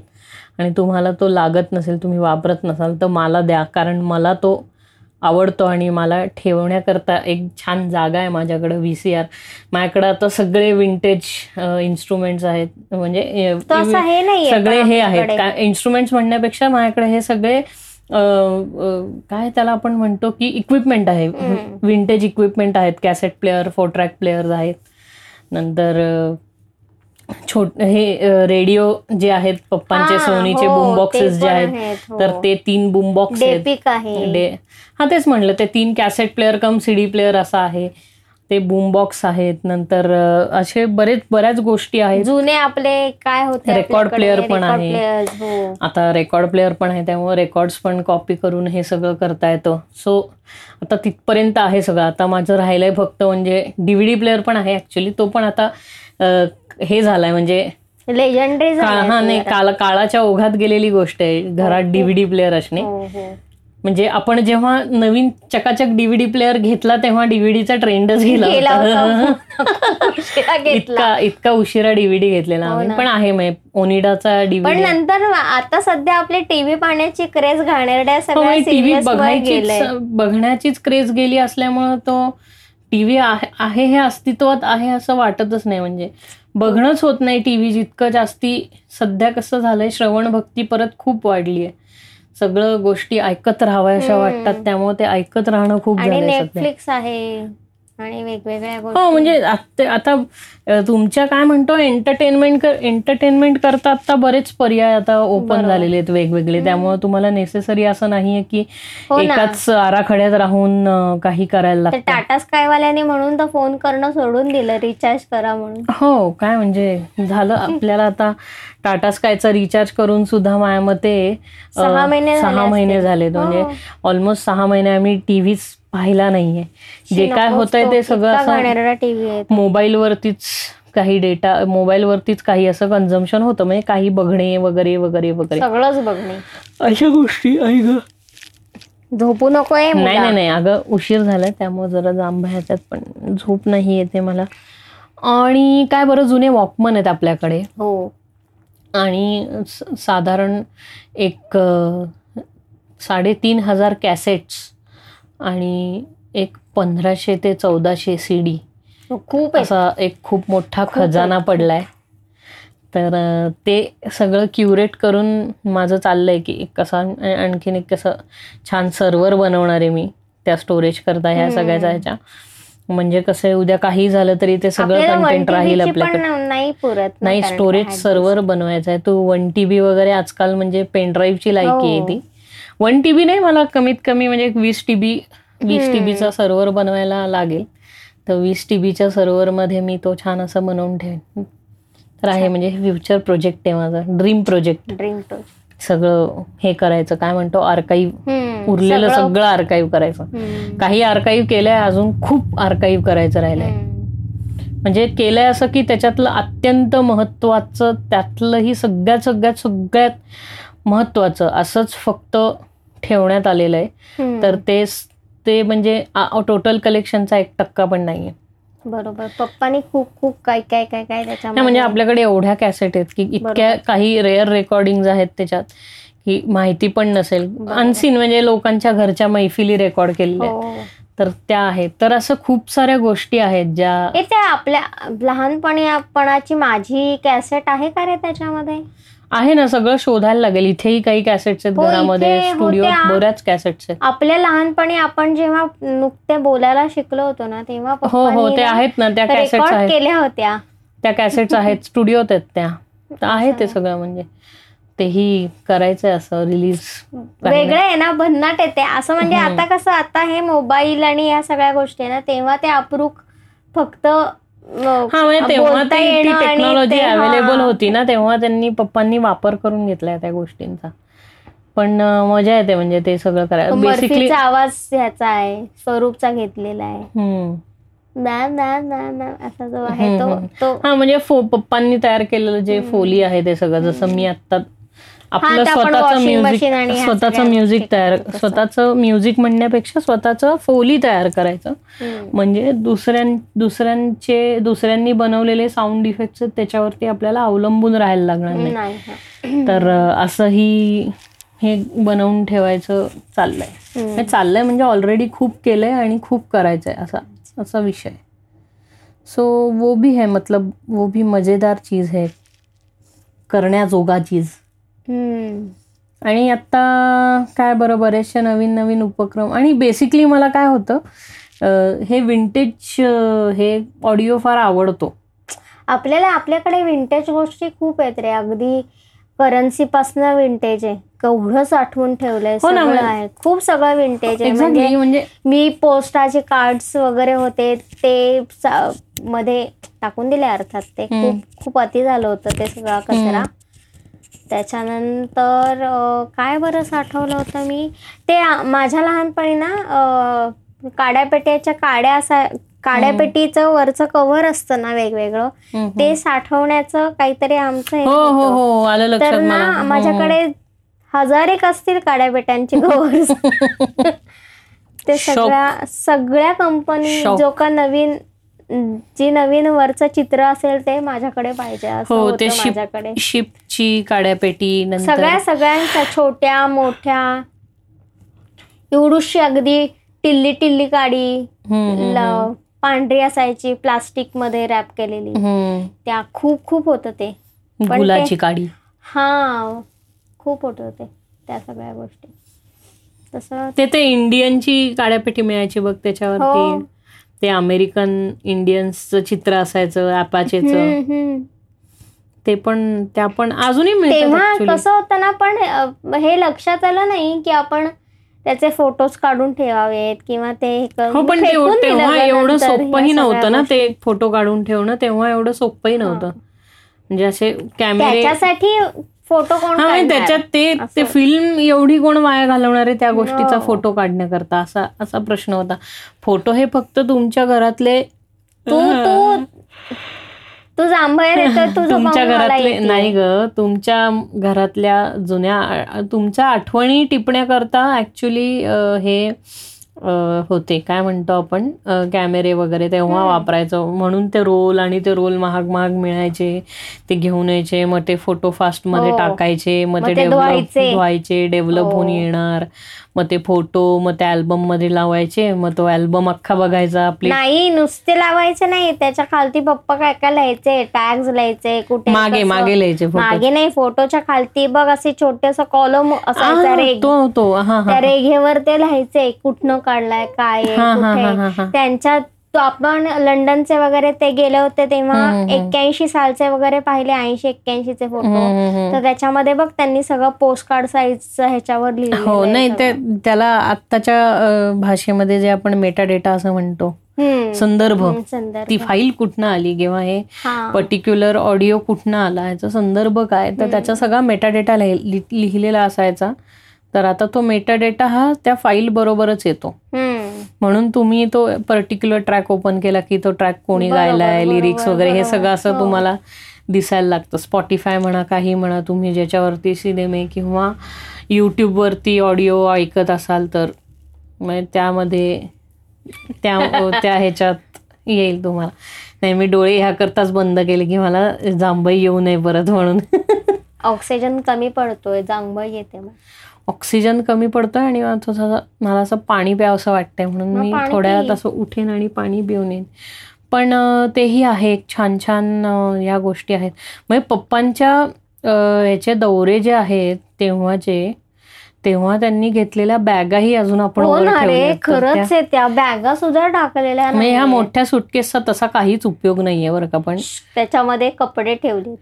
आणि तुम्हाला तो लागत नसेल तुम्ही वापरत नसाल तर मला द्या. कारण मला तो आवडतो आणि मला ठेवण्याकरता एक छान जागा आहे माझ्याकडे व्ही सी आर माझ्याकडे आता सगळे विंटेज इन्स्ट्रुमेंट्स आहेत. म्हणजे सगळे हे आहेत. इन्स्ट्रुमेंट्स म्हणण्यापेक्षा माझ्याकडे हे सगळे काय त्याला आपण म्हणतो की इक्विपमेंट आहे. विंटेज इक्विपमेंट आहेत. Cassette player four track players आहेत. नंतर छोट हे रेडिओ जे आहेत पप्पांचे हा, सोनीचे हो, बूम ते बॉक्सेस जे आहेत हो. तर ते तीन बूम बॉक्स आहेत. हा तेच म्हणलं ते तीन cassette player cum CD player असा आहे. ते बूम बॉक्स आहेत नंतर असे बरेच बऱ्याच गोष्टी आहेत. जुने आपले काय होते आपल्याकडे? player पण आहे. हो. आता रेकॉर्ड प्लेअर पण आहे त्यामुळे रेकॉर्ड्स पण कॉपी करून हे सगळं करता येतं. सो आता तिथपर्यंत आहे सगळं. आता माझं राहिलंय फक्त म्हणजे डीव्हीडी प्लेअर पण आहे ऍक्च्युली तो पण आता हे झालाय म्हणजे लेजंडरी हा नाही काला काळाच्या ओघात गेलेली गोष्ट आहे. घरात डीव्हीडी प्लेअर असणे. म्हणजे आपण जेव्हा नवीन चकाचक डीव्हीडी प्लेअर घेतला तेव्हा डीव्हीडीचा ट्रेंडच गेला इतका इतका उशिरा डीव्हीडी घेतलेला हो आम्ही. पण आहे म्हणजे ओनिडाचा पण डीव्हीडी नंतर आता सध्या आपली टीव्ही पाहण्याची क्रेज घाणेरड्या टीव्ही बघायचीच गेलंय. बघण्याचीच क्रेज गेली असल्यामुळं तो टीव्ही आहे हे अस्तित्वात आहे असं वाटतच नाही. म्हणजे बघणंच होत नाही टीव्ही जितकं जास्ती. सध्या कसं झालंय श्रवण भक्ती परत खूप वाढली आहे सगळं गोष्टी ऐकत राहाव्याशा हम्म. वाटतात त्यामुळे ते ऐकत राहणं खूप नेटफ्लिक्स आहे. आणि वेगवेगळ्या हो म्हणजे आत- तुमच्या काय म्हणतो एंटरटेनमेंट एंटरटेनमेंट करता आता बरेच पर्याय आता ओपन. झालेले आहेत वेगवेगळे त्यामुळे तुम्हाला नेसेसरी असं नाहीये की हो. एकाच आराखड्यात राहून काही करायला लागतं टाटा स्कायवाल्याने म्हणून तर फोन करणं सोडून दिलं रिचार्ज करा म्हणून हो काय म्हणजे झालं आपल्याला आता टाटा स्कायचा रिचार्ज करून सुद्धा माझ्या मते सहा महिने झाले सहा महिने असतील. झालेत म्हणजे हो. ऑलमोस्ट सहा महिने आम्ही टीव्हीच पाहिला नाहीये. जे काय होतंय तो, सगळं असं आहे मोबाईलवरतीच काही डेटा मोबाईलवरतीच काही असं कन्झम्पशन होतं म्हणजे काही बघणे वगैरे वगैरे वगैरे. सगळंच बघणे. अशा गोष्टी आई ग. झोपू नकोय नाही. नाही नाही. अगं उशीर झालाय त्यामुळे जरा जांभ ह्याच्यात पण झोप नाही येते मला. आणि काय बरं जुने वॉकमन आहेत आपल्याकडे. हो. आणि साधारण एक साडेतीन हजार कॅसेट्स आणि एक पंधराशे ते चौदाशे सी डी खूप असा एक खूप मोठा खजाना पडलाय. तर ते सगळं क्युरेट करून माझं चाललंय की एक कसा आणखीन एक कसं छान सर्व्हर बनवणार आहे मी त्या स्टोरेज करता ह्या हम्म. सगळ्याच्या ह्याच्या. म्हणजे कसं उद्या काही झालं तरी ते सगळं कंटेंट 1 राहील आपल्याकडे. नाही स्टोरेज सर्व्हर बनवायचा आहे. तो वन टी बी वगैरे आजकाल म्हणजे पेनड्राईव्हची लायकी आहे हो. ती. वन टी बी नाही मला कमीत कमी म्हणजे वीस टी बी वीस टी. बीचा सर्व्हर बनवायला लागेल. तर वीस टी बीच्या सर्व्हरमध्ये मी तो छान असं बनवून ठेवेन. तर आहे म्हणजे फ्युचर प्रोजेक्ट आहे माझा ड्रीम प्रोजेक्ट. ड्रीम सगळं हे करायचं काय म्हणतो आर्काईव्ह उरलेलं सगळं आर्काईव्ह करायचं. काही आर्काईव्ह केलंय अजून खूप आर्काईव्ह करायचं राहिलंय. म्हणजे केलंय असं की त्याच्यातलं अत्यंत महत्वाचं त्यातलंही सगळ्यात सगळ्यात सगळ्यात महत्वाचं. असंच फक्त ठेवण्यात आलेलं आहे. तर ते ते म्हणजे टोटल कलेक्शनचा एक टक्का पण नाहीये. बरोबर. पप्पानी खूप खूप काय काय काय काय नाही म्हणजे आपल्याकडे एवढ्या कॅसेट आहेत की इतक्या. काही रेअर रेकॉर्डिंग आहेत त्याच्यात की माहिती पण नसेल. अनसीन म्हणजे लोकांच्या घरच्या मैफिली रेकॉर्ड केलेल्या हो. तर त्या आहेत. तर असं खूप साऱ्या गोष्टी आहेत ज्या हे ते आपल्या लहानपणी माझी कॅसेट आहे का रे त्याच्यामध्ये? आहे ना सगळं शोधायला लागेल. इथेही काही कॅसेट्स आहेत हो, घरामध्ये स्टुडिओ. बऱ्याच कॅसेट्स आहेत. आपल्या लहानपणी आपण जेव्हा नुकते बोलायला शिकलो होतो ना तेव्हा हो हो ते आहेत ना त्या कॅसेट्स केल्या होत्या. त्या कॅसेट्स आहेत स्टुडिओत आहेत त्या. आहे ते सगळं म्हणजे. तेही करायचंय असं रिलीज वेगळं आहे ना भन्नाट येते. असं म्हणजे हम्म. आता कसं आता हे मोबाईल आणि या सगळ्या गोष्टी आहे ना तेव्हा ते अप्रूक फक्त हा म्हणजे तेव्हा बोलता ती येणं आणि टेक्नॉलॉजी हा. अवेलेबल होती ना तेव्हा त्यांनी पप्पांनी वापर करून घेतलाय त्या गोष्टींचा. पण मजा येते म्हणजे ते सगळं करायला बेसिकली आवाज ह्याचा आहे स्वरूपचा घेतलेला आहे. ना ना ना ना असा जो आहे तो हा म्हणजे पप्पांनी तयार केलेलं जे फोली आहे ते सगळं जसं मी आता आपलं स्वतःचं म्युझिक स्वतःचं म्युझिक तयार. स्वतःचं म्युझिक म्हणण्यापेक्षा स्वतःचं फोली तयार करायचं. म्हणजे दुसऱ्यां दुसऱ्यांचे दुसऱ्यांनी बनवलेले साऊंड इफेक्ट्स आहेत त्याच्यावरती आपल्याला अवलंबून राहायला लागणार नाही. तर असंही हे बनवून ठेवायचं चाललंय. हे चाललंय म्हणजे ऑलरेडी खूप केलंय आणि खूप करायचंय असा असा विषय सो वो भी है मतलब वो भी मजेदार चीज है करण्याजोगा चीज. आणि आता काय बरं बरेचसे नवीन नवीन उपक्रम. आणि बेसिकली मला काय होतं हे विंटेज हे ऑडिओ फार आवडतो. आपल्याला आपल्याकडे विंटेज गोष्टी खूप आहेत रे. अगदी करन्सी पासन विंटेज आहे. केवढं साठवून ठेवलंय हो सगळं म्हणजे- आहे. खूप सगळं विंटेज आहे. म्हणजे म्हणजे मी पोस्टाचे कार्ड्स वगैरे होते ते मध्ये टाकून दिले अर्थात ते. खूप खूप अति झालं होतं ते सगळा कचरा. त्याच्यानंतर काय बरं साठवलं होतं मी ते माझ्या लहानपणी ना काड्यापेट्याच्या काड्या असा काड्यापेटीचं वरचं कव्हर असतं ना वेगवेगळं ते साठवण्याचं काहीतरी आमचं हे हो हो तर ना हो, हो. माझ्याकडे हजार एक असतील काड्यापेट्यांची कव्हर्स ते. सगळ्या सगळ्या कंपनी. जो का नवीन जी नवीन वरचं चित्र असेल ते माझ्याकडे पाहिजे असं हो ते माझ्याकडे. शिपची काड्यापेटी नंतर सगळ्या सगळ्यांच्या छोट्या मोठ्या. एवढूशी अगदी टिल्ली टिल्ली काडी पांढरी असायची प्लास्टिकमध्ये रॅप केलेली. त्या खूप खूप होतं ते. गुलाची काडी. हा खूप होत होते त्या सगळ्या गोष्टी. तसं ते ते इंडियनची काड्यापेटी मिळायची बघ हो. त्याच्यावरती ते अमेरिकन इंडियन्सचं चित्र असायचं अपाचेचं हम्म. ते पण त्या पण अजूनही तेव्हा. कसं होतं ना पण अ, हे लक्षात आलं नाही की आपण त्याचे फोटोज काढून ठेवावेत किंवा ते हे करून हो पण ते- फेकून दिलं तेव्हा गं एवढं नंतर सोपंही नव्हतं ना गोष्टी. ते फोटो काढून ठेवणं तेव्हा एवढं सोपंही नव्हतं म्हणजे असे कॅमेरे त्याच्यासाठी फोटो कोण हा म्हणजे? त्याच्यात ते ते. फिल्म एवढी कोण वाया घालवणार आहे त्या गोष्टीचा No. फोटो काढण्याकरता असा असा प्रश्न होता फोटो हे फक्त तुमच्या घरातले तू तू तू तुझं तुमच्या घरातले. नाही ग तुमच्या घरातल्या जुन्या तुमच्या आठवणी टिपण्याकरता ऍक्च्युली हे होते काय म्हणतो आपण कॅमेरे वगैरे तेव्हा. वापरायचो म्हणून ते रोल आणि ते रोल महाग महाग मिळायचे ते घेऊन यायचे मग ते फोटो फास्टमध्ये हो. टाकायचे मग ते डेव्हलप. धुवायचे डेव्हलप होऊन हो. येणार मग ते फोटो मग त्या अल्बममध्ये लावायचे मग तो अल्बम अख्खा बघायचा आपली नाही नुसते लावायचे नाही. त्याच्या खालती पप्पा काय काय लिहायचे टॅग्स लिहायचे कुठे मागे. मागे लिहायचे मागे नाही फोटोच्या खालती बघ असे छोटेस कॉलम असायचा रेघेवर ते लिहायचे कुठनं काढलाय काय आहे, तो आपण लंडनचे वगैरे ते गेले होते तेव्हा. एक्क्याऐंशी सालचे वगैरे पाहिले ऐंशी एक्क्याऐंशीचे फोटो. तर त्याच्यामध्ये बघ त्यांनी सगळं पोस्ट कार्ड साईज ह्याच्यावर लिहिलं हो नाही ते त्याला आत्ताच्या भाषेमध्ये जे आपण मेटा डेटा असं म्हणतो संदर्भ ती फाईल कुठनं आली? किंवा हे पर्टिक्युलर ऑडिओ कुठनं आला? याचा संदर्भ काय? तर त्याचा सगळा मेटा डेटा लिहिलेला असायचा. तर आता तो मेटा डेटा हा त्या फाईल बरोबरच येतो. म्हणून तुम्ही तो पर्टिक्युलर ट्रॅक ओपन केला की तो ट्रॅक कोणी गायलाय लिरिक्स वगैरे हे. सगळं असं हो. तुम्हाला दिसायला लागतं स्पॉटीफाय म्हणा काही म्हणा तुम्ही ज्याच्यावरती सिनेमे किंवा यूट्यूबवरती ऑडिओ ऐकत असाल तर म्हणजे त्यामध्ये त्या त्या ह्याच्यात येईल तुम्हाला नाही मी डोळे ह्या करताच बंद केले की मला जांभई येऊ नये परत म्हणून ऑक्सिजन कमी पडतोय जांभळ येते मग. ऑक्सिजन कमी पडतोय आणि मला थोडंसं मला असं पाणी प्यावंसं वाटतंय म्हणून मी थोड्या. वेळात असं उठेन आणि पाणी पिऊन येईन पण तेही आहे एक छान छान या गोष्टी आहेत म्हणजे पप्पांच्या याचे दौरे जे आहेत तेव्हाचे तेव्हा त्यांनी घेतलेल्या बॅगाही अजून आपण हो खरंच आहे त्या बॅगा सुद्धा टाकलेल्या म्हणजे ह्या. मोठ्या सुटकेसचा तसा काहीच उपयोग नाहीये बरं का पण त्याच्यामध्ये कपडे ठेवले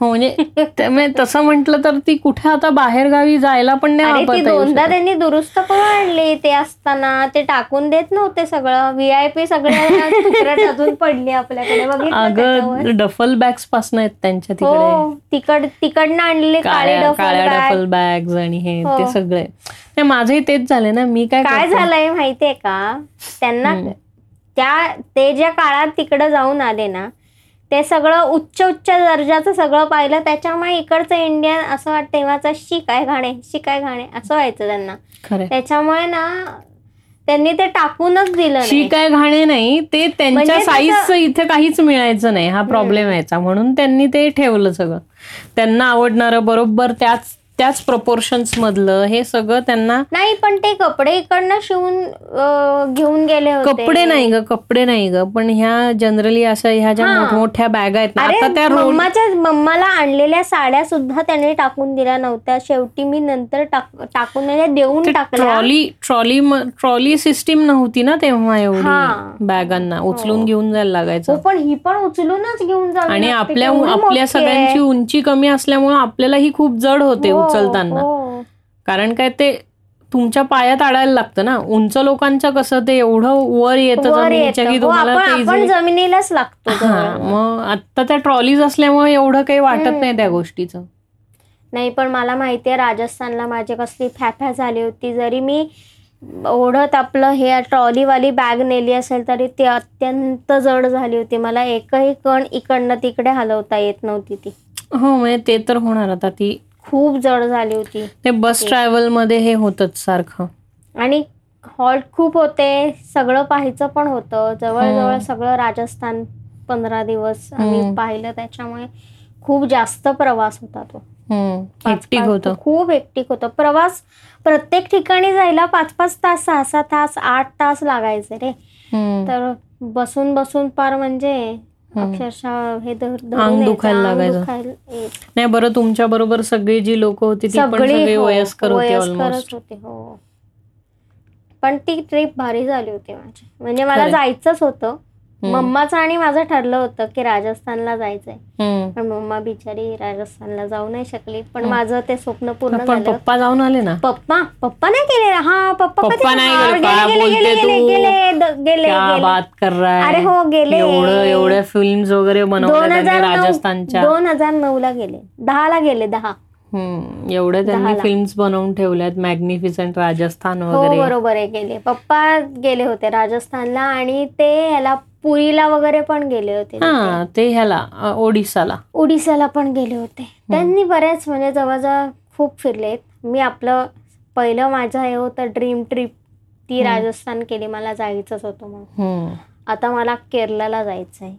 हो म्हणजे तसं म्हटलं तर ती कुठे आता बाहेर गावी जायला पण नाही दोनदा. त्यांनी दुरुस्त करून आणली ते असताना ते टाकून देत नव्हते सगळं व्हीआयपी सगळ्या तुकड्यात अजून पडली आपल्याकडे? अगं डफल बॅग्स पासन आहेत त्यांच्या तिकडे हो तिकड तिकडनं आणलेले काळे काळ्या डफल बॅग्स आणि हे हो. ते सगळे नाही माझंही तेच झालंय ना मी काय काय? झालंय माहितीये का त्यांना. त्या ते ज्या काळात तिकडे जाऊन आले ना ते सगळं उच्च उच्च दर्जाचं सगळं पाहिलं त्याच्यामुळे इकडचं इंडियन असं वाटतं तेव्हाचं शिकाय घाणे शिकाय घाणे असं व्हायचं त्यांना. त्याच्यामुळे ना त्यांनी ते टाकूनच दिलं शी नाही. काय घाणे नाही ते त्यांच्या म्हणजे साईजचं इथे काहीच मिळायचं नाही हा प्रॉब्लेम यायचा. म्हणून त्यांनी ते ठेवलं सगळं. त्यांना आवडणारं बरोबर त्याच त्याच प्रपोर्शन्स मधलं हे सगळं त्यांना नाही पण ते कपडे इकडनं शिवून घेऊन गेले होते कपडे नाही ग कपडे नाही ग पण ह्या जनरली अशा ह्या ज्या हा. मोठमोठ्या बॅग आहेत ना आता त्या मम्माच्या मम्माला आणलेल्या साड्या सुद्धा त्याने टाकून दिल्या नव्हत्या शेवटी मी नंतर टाक- टाकून दिल्या देऊन टाकल्या ट्रॉली ट्रॉली ट्रॉली सिस्टीम नव्हती ना तेव्हा हा. एवढी बॅगांना उचलून घेऊन जायला हो लागायचं पण ही पण उचलूनच घेऊन जावी आणि. आपल्या आपल्या. सगळ्यांची उंची कमी असल्यामुळे आपल्याला ही खूप जड होते हो, उचलताना. हो. कारण काय ते तुमच्या पायात अडायला लागतं ना. उंच लोकांचं कसं ते एवढं वर येतं. की हो, तुम्हाला जमिनीलाच लागतो हा. मग आता त्या ट्रॉलीज असल्यामुळे एवढं काही वाटत नाही त्या गोष्टीचं. नाही पण मला माहितीये राजस्थानला माझी कसली फॅफॅ झाली होती. जरी मी ओढत आपलं हे ट्रॉलीवाली बॅग नेली असेल तरी ती अत्यंत जड झाली होती. मला एकही कण इकडनं तिकडे हलवता येत नव्हती ती. हो म्हणजे ते तर होणार. आता ती खूप जड झाली होती ते बस ट्रॅव्हलमध्ये हे होतच सारखं आणि हॉल्ट खूप होते सगळं पाहायचं पण होतं जवळजवळ. सगळं राजस्थान पंधरा दिवस आम्ही. पाहिलं त्याच्यामुळे खूप जास्त प्रवास होता तो होतं खूप हेक्टिक होतं प्रवास प्रत्येक ठिकाणी जायला पाच पाच तास सहा सहा तास आठ तास लागायचे रे. तर बसून बसून पार म्हणजे. अक्षरशः हे अंग दुखायला लागायचं. नाही बरं तुमच्या बरोबर सगळी जी लोक होती ती पण सगळी हो, वयस्कर होती हो. पण ती ट्रिप भारी झाली होती माझी. म्हणजे मला. जायचंच होतं. मम्माचं आणि माझं ठरलं होतं की राजस्थानला जायचंय. पण मम्मा बिचारी राजस्थानला जाऊ नाही शकली. पण. माझं ते स्वप्न पूर्ण पण झालं पप्पा जाऊन आले ना? पप्पा? पप्पा नाही गेले. हा पप्पा पप्पा नाही गेले, गेले, अरे हो, गेले. एवढं एवढ्या फिल्म्स वगैरे बनवल्या नऊ राजस्थानच्या. दोन हजार नऊ ला गेले. दहा ला गेले दहा. एवढ्या त्यांनी. फिल्म्स बनवून ठेवल्यात. मॅग्निफिसंट राजस्थान हो वगैरे. बरोबर आहे गेले. पप्पा गेले होते राजस्थानला आणि ते ह्याला पुरीला वगैरे पण गेले होते हा ते? ह्याला ओडिसाला. ओडिसाला पण गेले होते. त्यांनी बरेच म्हणजे जवळजवळ खूप फिरलेत मी आपलं पहिलं माझं हे होतं ड्रीम ट्रिप ती राजस्थान केली मला जायचंच होतं म्हणून. हम्म. आता मला केरलाला जायचंय.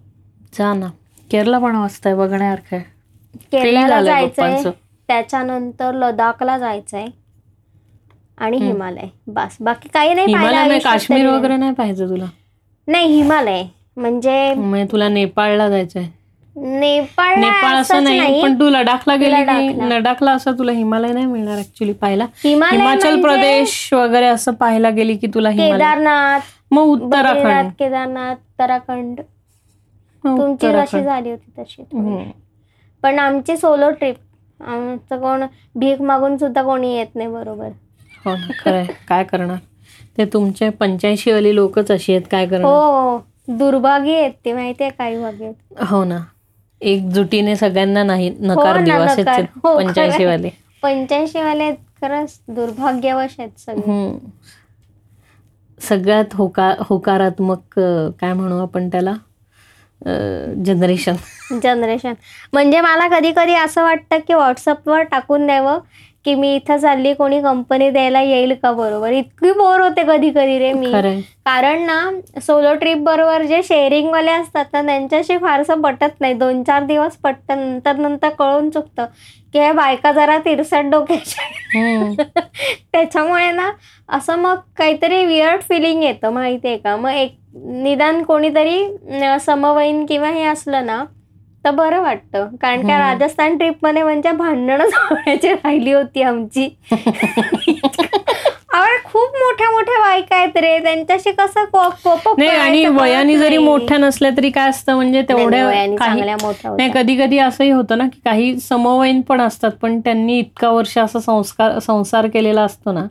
जा ना. केरला पण मस्त आहे बघण्यासारखं आहे. झालंय जायचंय. त्याच्यानंतर लडाखला जायचंय. आणि हिमालय. बस. बाकी काही नाही काश्मीर. वगैरे नाही पाहिजे तुला? नाही हिमालय. म्हणजे म्हणजे तुला नेपाळला जायचंय. नेपाळ नेपाळ असं नाही पण तू लडाखला गेली की लडाखला. असं तुला हिमालय नाही मिळणार ऍक्च्युली पाहायला. हिमाचल म्हणजे प्रदेश वगैरे असं पाहायला गेली की तुला केदारनाथ मग उत्तराखंड. केदारनाथ उत्तराखंड. तुमची उत्तराखंड. झाली होती तशी. हम्म. पण आमची सोलो ट्रिप आमचं कोण भीक मागून सुद्धा कोणी येत नाही बरोबर. हो खरंय. काय करणार? ते तुमचे पंच्याऐंशी वाली लोकच अशी आहेत काय करणार? हो. दुर्भाग्य आहेत ते माहितीये काही भाग्य हो ना. एकजुटीने सगळ्यांना नाही नकार हो नकार. हो, खरंय. पंच्याऐंशी वाले पंच्याऐंशी वाले खरंच दुर्भाग्यवश आहेत सगळे. सगळ्यात होका होकारात्मक काय म्हणू आपण त्याला? जनरेशन जनरेशन म्हणजे मला कधी कधी असं वाटतं की व्हॉट्सअपवर टाकून द्यावं. की मी इथं चालली कोणी कंपनी द्यायला येईल का बरोबर? इतकी बोर होते कधी कधी रे मी. कारण ना सोलो ट्रिप बरोबर जे शेअरिंग वाले असतात ना त्यांच्याशी फारसं पटत नाही. दोन चार दिवस पटतं नंतर नंतर कळून चुकतं. की हे बायका जरा तिरसट डोक्याच्या. त्याच्यामुळे ना असं मग काहीतरी वियर्ड फिलिंग येतं माहितीये का? मग एक निदान कोणीतरी समवयीन किंवा हे असलं ना तर बरं वाटतं. कारण का राजस्थान ट्रिपमध्ये म्हणजे भांडणच होण्याची राहिली होती आमची. आवड खूप मोठ्या मोठ्या बायका आहेत रे. त्यांच्याशी कसं नाही आणि वयाने जरी मोठ्या नसल्या तरी काय असतं म्हणजे तेवढ्या नाही. कधी कधी असंही होतं ना की काही समवयीन पण असतात पण त्यांनी इतका वर्ष असा संस्कार संसार केलेला असतो ना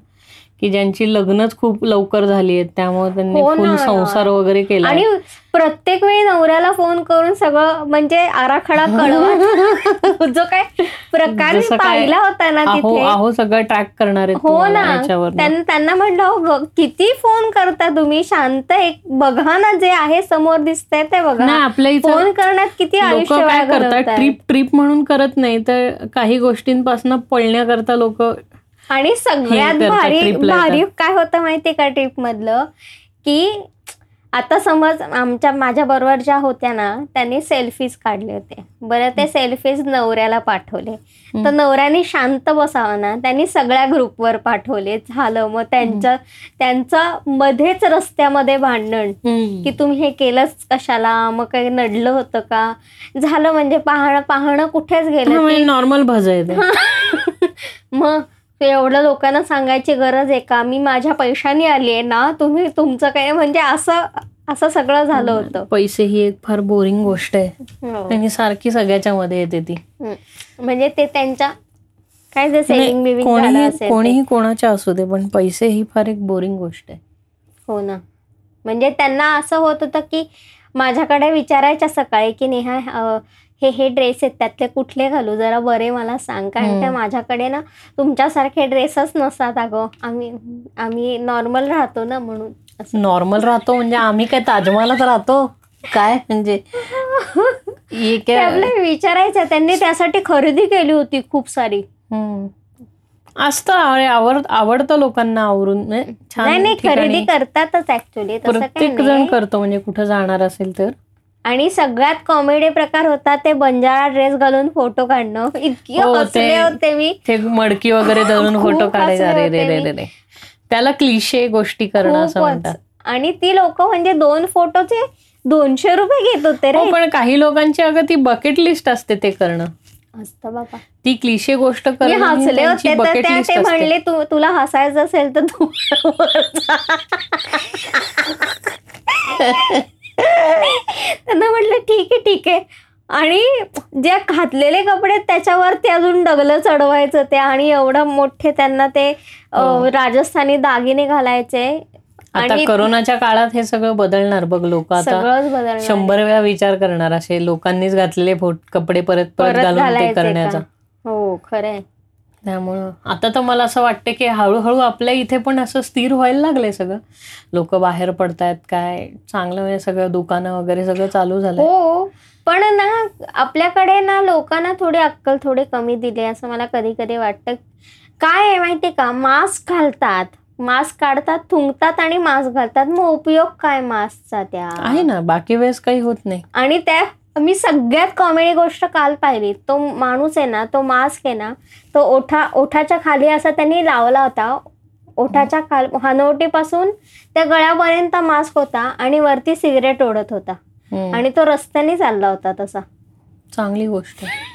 की ज्यांची लग्नच खूप लवकर झाली आहेत त्यामुळे त्यांनी हो फुल यार. संसार वगैरे केला आणि प्रत्येक वेळी नवऱ्याला फोन करून सगळं म्हणजे आराखडा कळवा जो काय प्रकार पाहिला होता ना तिथे. अहो सगळं ट्रॅक करणार हो ना. त्यांना म्हटलं "हो किती फोन करता तुम्ही? शांत एक बघा ना जे आहे समोर दिसतंय ते बघा. आपल्या इथं फोन करण्यात किती आयुष्य करतात. ट्रिप ट्रिप म्हणून करत नाही तर काही गोष्टींपासून पळण्याकरता लोक आणि सगळ्यात भारी भारी. काय होतं माहितीये का ट्रिप मधलं की आता समज आमच्या माझ्या बरोबर ज्या होत्या ना त्यांनी सेल्फीज काढले होते. बरं ते सेल्फीज नवऱ्याला पाठवले. तर नवऱ्याने शांत बसावं ना त्यांनी सगळ्या ग्रुपवर पाठवले. झालं मग त्यांच्या त्यांचं मध्येच रस्त्यामध्ये भांडण. की तुम्ही हे केलंच कशाला? मग काही नडलं होतं का? झालं म्हणजे पाहणं पाहणं कुठेच गेलं म्हणजे नॉर्मल भज आहे ते. मग एवढं लोकांना सांगायची गरज आहे का मी माझ्या पैशाने आली आहे ना तुम्ही तुमचं काय म्हणजे असं असं सगळं झालं होतं पैसे ही एक फार बोरिंग गोष्ट आहे हो. आणि सारखी सगळ्याच्या मध्ये येते ती. म्हणजे ते त्यांच्या काय जे सेविंग कोणीही. कोणीही कोणाच्या असू दे पण पैसे ही फार एक बोरिंग गोष्ट आहे हो ना म्हणजे त्यांना असं होत होतं की माझ्याकडे विचारायच्या सकाळी की नेहा हे हे ड्रेस आहेत त्यातले कुठले घालू? जरा बरे मला सांग. कारण. का माझ्याकडे ना तुमच्यासारखे ड्रेसच नसतात अगं. आम्ही आम्ही नॉर्मल राहतो ना म्हणून. नॉर्मल राहतो म्हणजे आम्ही काय ताजमहालात राहतो? काय? म्हणजे विचारायचं. त्यांनी त्यासाठी खरेदी केली होती खूप सारी. असतं आवड आवडतं लोकांना आवरून म्हणजे छान खरेदी करतातच ऍक्च्युली प्रत्येक जण करतो म्हणजे कुठं जाणार असेल तर. आणि सगळ्यात कॉमेडी प्रकार होता ते बंजारा ड्रेस घालून फोटो काढणं. इतकी हो, हसले होते मी. ते मडकी वगैरे धरून फोटो काढायचे. त्याला क्लिशे गोष्टी करणं असं म्हणतात. आणि ती लोक म्हणजे दोन फोटोचे दोनशे रुपये घेत होते रे. हो पण काही लोकांची अगं ती बकेट लिस्ट असते ते करणं. असतं बाबा. ती क्लिशे गोष्ट करणं हसले होते तर ते. म्हणले तू तुला हसायचं असेल तर तू त्यांना म्हटलं ठीक आहे ठीक आहे. आणि जे घातलेले कपडे त्याच्यावर ते अजून डगलं चढवायचं ते आणि एवढं मोठे त्यांना ते हो. राजस्थानी दागिने घालायचे. आता करोनाच्या काळात हे सगळं बदलणार बघ लोक. आता शंभर वेळा विचार करणार असे लोकांनीच घातलेले कपडे परत परत घालून ते करण्याचा. हो खरंय त्यामुळं आता तर मला असं वाटतं की हळूहळू आपल्या इथे पण असं स्थिर व्हायला लागलंय सगळं. लोक बाहेर पडतायत काय? चांगलं म्हणजे सगळं दुकानं वगैरे सगळं चालू झालंय. हो पण ना आपल्याकडे ना लोकांना थोडी अक्कल थोडी कमी दिली असं मला कधी कधी वाटतं. काय आहे माहितीये का? मास्क घालतात. मास्क काढतात थुंकतात आणि मास्क घालतात. मग उपयोग काय मास्कचा त्या? आहे ना बाकी वेळेस काही होत नाही. आणि त्या मी सगळ्यात कॉमेडी गोष्ट काल पाहिली. तो माणूस आहे ना तो मास्क आहे ना तो ओठा ओठाच्या खाली असा त्यांनी लावला होता. ओठाच्या खाल हनवटीपासून त्या गळ्यापर्यंत मास्क होता आणि वरती सिगरेट ओढत होता. आणि तो रस्त्याने चालला होता तसा. चांगली गोष्ट. आहे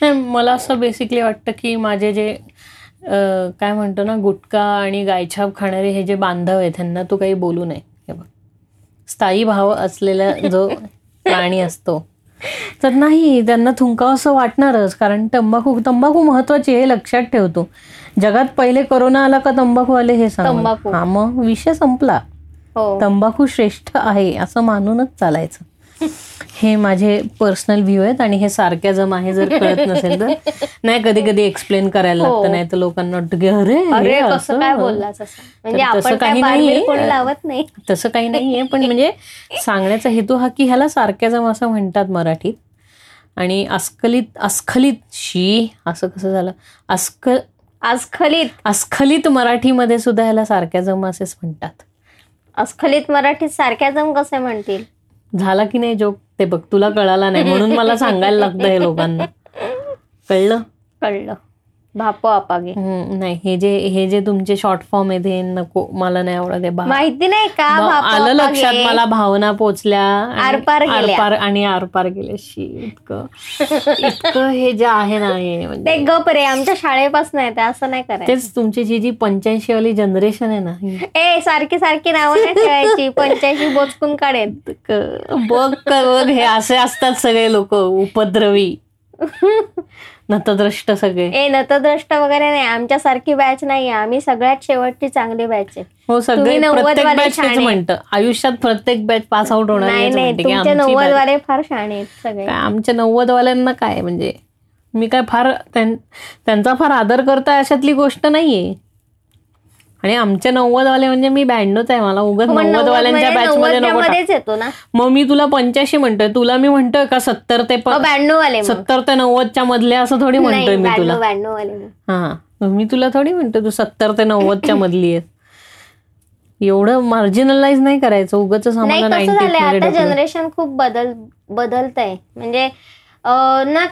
नाही, मला असं बेसिकली वाटतं की माझे जे काय म्हणतो ना गुटखा आणि गायछाप खाणारे हे जे बांधव आहेत त्यांना तू काही बोलू नये. हे बघ. स्थायी भाव असलेला जो प्राणी असतो. तर नाही त्यांना थुंकावं असं वाटणारच कारण तंबाखू तंबाखू महत्वाची हे लक्षात ठेवतो. जगात पहिले कोरोना आला का तंबाखू आले हे सांग तंबाखू. हा मग विषय संपला. हो. तंबाखू श्रेष्ठ आहे असं मानूनच चालायचं. हे माझे पर्सनल व्ह्यू आहेत आणि हे सारख्याजम आहे जर कळत नसेल तर. नाही कधी कधी एक्सप्लेन करायला हो. लागतं नाही तर लोकांना वाटतं की अरे असं? काय म्हणजे तसं काही नाही. तसं काही नाहीये पण म्हणजे सांगण्याचा हेतू हा की ह्याला सारख्याजम असं म्हणतात मराठीत. आणि अस्खलित अस्खलित शी असं कसं झालं? अस्ख अस्खलित. अस्खलित मराठीमध्ये सुद्धा ह्याला सारख्याजम असेच म्हणतात. अस्खलित मराठीत सारख्या जम कसे म्हणतील? झाला की नाही जोक ते बघ तुला कळाला नाही. म्हणून मला सांगायला लागतं हे लोकांना. कळलं? कळलं. भापो आपागे. नाही हे जे हे जे तुमचे शॉर्ट फॉर्म आहेत हे नको मला नाही आवडत माहिती नाही का आलं लक्षात? मला भावना पोचल्या आरपार. आरपार आणि आरपार गेल्या. शी इतकं इतकं हे जे आहे ना हे म्हणजे ते गप रे आमच्या शाळेपासून आहे ते असं नाही करायचं. तेच तुमची जी जी पंच्याऐंशी वाली जनरेशन आहे ना ए सारखी सारखी नावं नाही ठेवायची पंच्याऐंशी बोचकून काढेल बघ बघ हे असे असतात सगळे लोक उपद्रवी. नतद्रष्ट सगळे. ए नतद्रष्ट वगैरे नाही. आमच्या सारखी बॅच नाही आम्ही सगळ्यात शेवटची चांगली बॅच आहे. हो सगळे. म्हणतं. आयुष्यात प्रत्येक बॅच पास आउट होणार नाही नाही. तुमचे नव्वद वाले फार शाणे आहेत सगळे. आमच्या नव्वद वाल्यांना काय म्हणजे? मी काय फार त्यां- त्यांचा फार आदर करता अशातली गोष्ट नाहीये. आणि आमच्या नव्वद वाले म्हणजे मी ब्याण्णवच आहे मला उगाच मग नव्वद वाल्यांच्या बॅच मध्ये नको येतो ना. मग मी तुला पंच्याऐंशी म्हणतोय तुला मी म्हणतोय का सत्तर ते प- ब्याण्णव. सत्तर ते नव्वदच्या मधले असं थोडी म्हणतोय मी तुला. हा मी तुला थोडी म्हणतोय तू सत्तर ते नव्वदच्या मधली आहे एवढं मार्जिनलाइज नाही करायचं उगाच जनरेशन खूप बदल बदलत आहे म्हणजे ना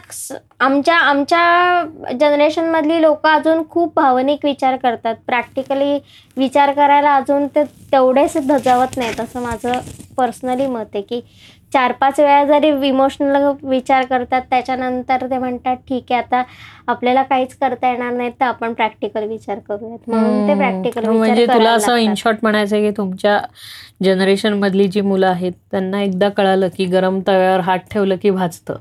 आमच्या आमच्या जनरेशनमधली लोक अजून खूप भावनिक विचार करतात. प्रॅक्टिकली विचार करायला अजून ते तेवढेच धजावत नाहीत असं माझं पर्सनली मत आहे की चार पाच वेळा जरी इमोशनल विचार करतात त्याच्यानंतर ते म्हणतात ठीक आहे आता आपल्याला काहीच करता येणार नाही तर आपण प्रॅक्टिकल विचार करूयात. म्हणून ते प्रॅक्टिकल. म्हणजे तुला असं इन शॉर्ट म्हणायचं की तुमच्या जनरेशन मधली जी मुलं आहेत त्यांना एकदा कळालं की गरम तव्यावर हात ठेवलं की भाजतं.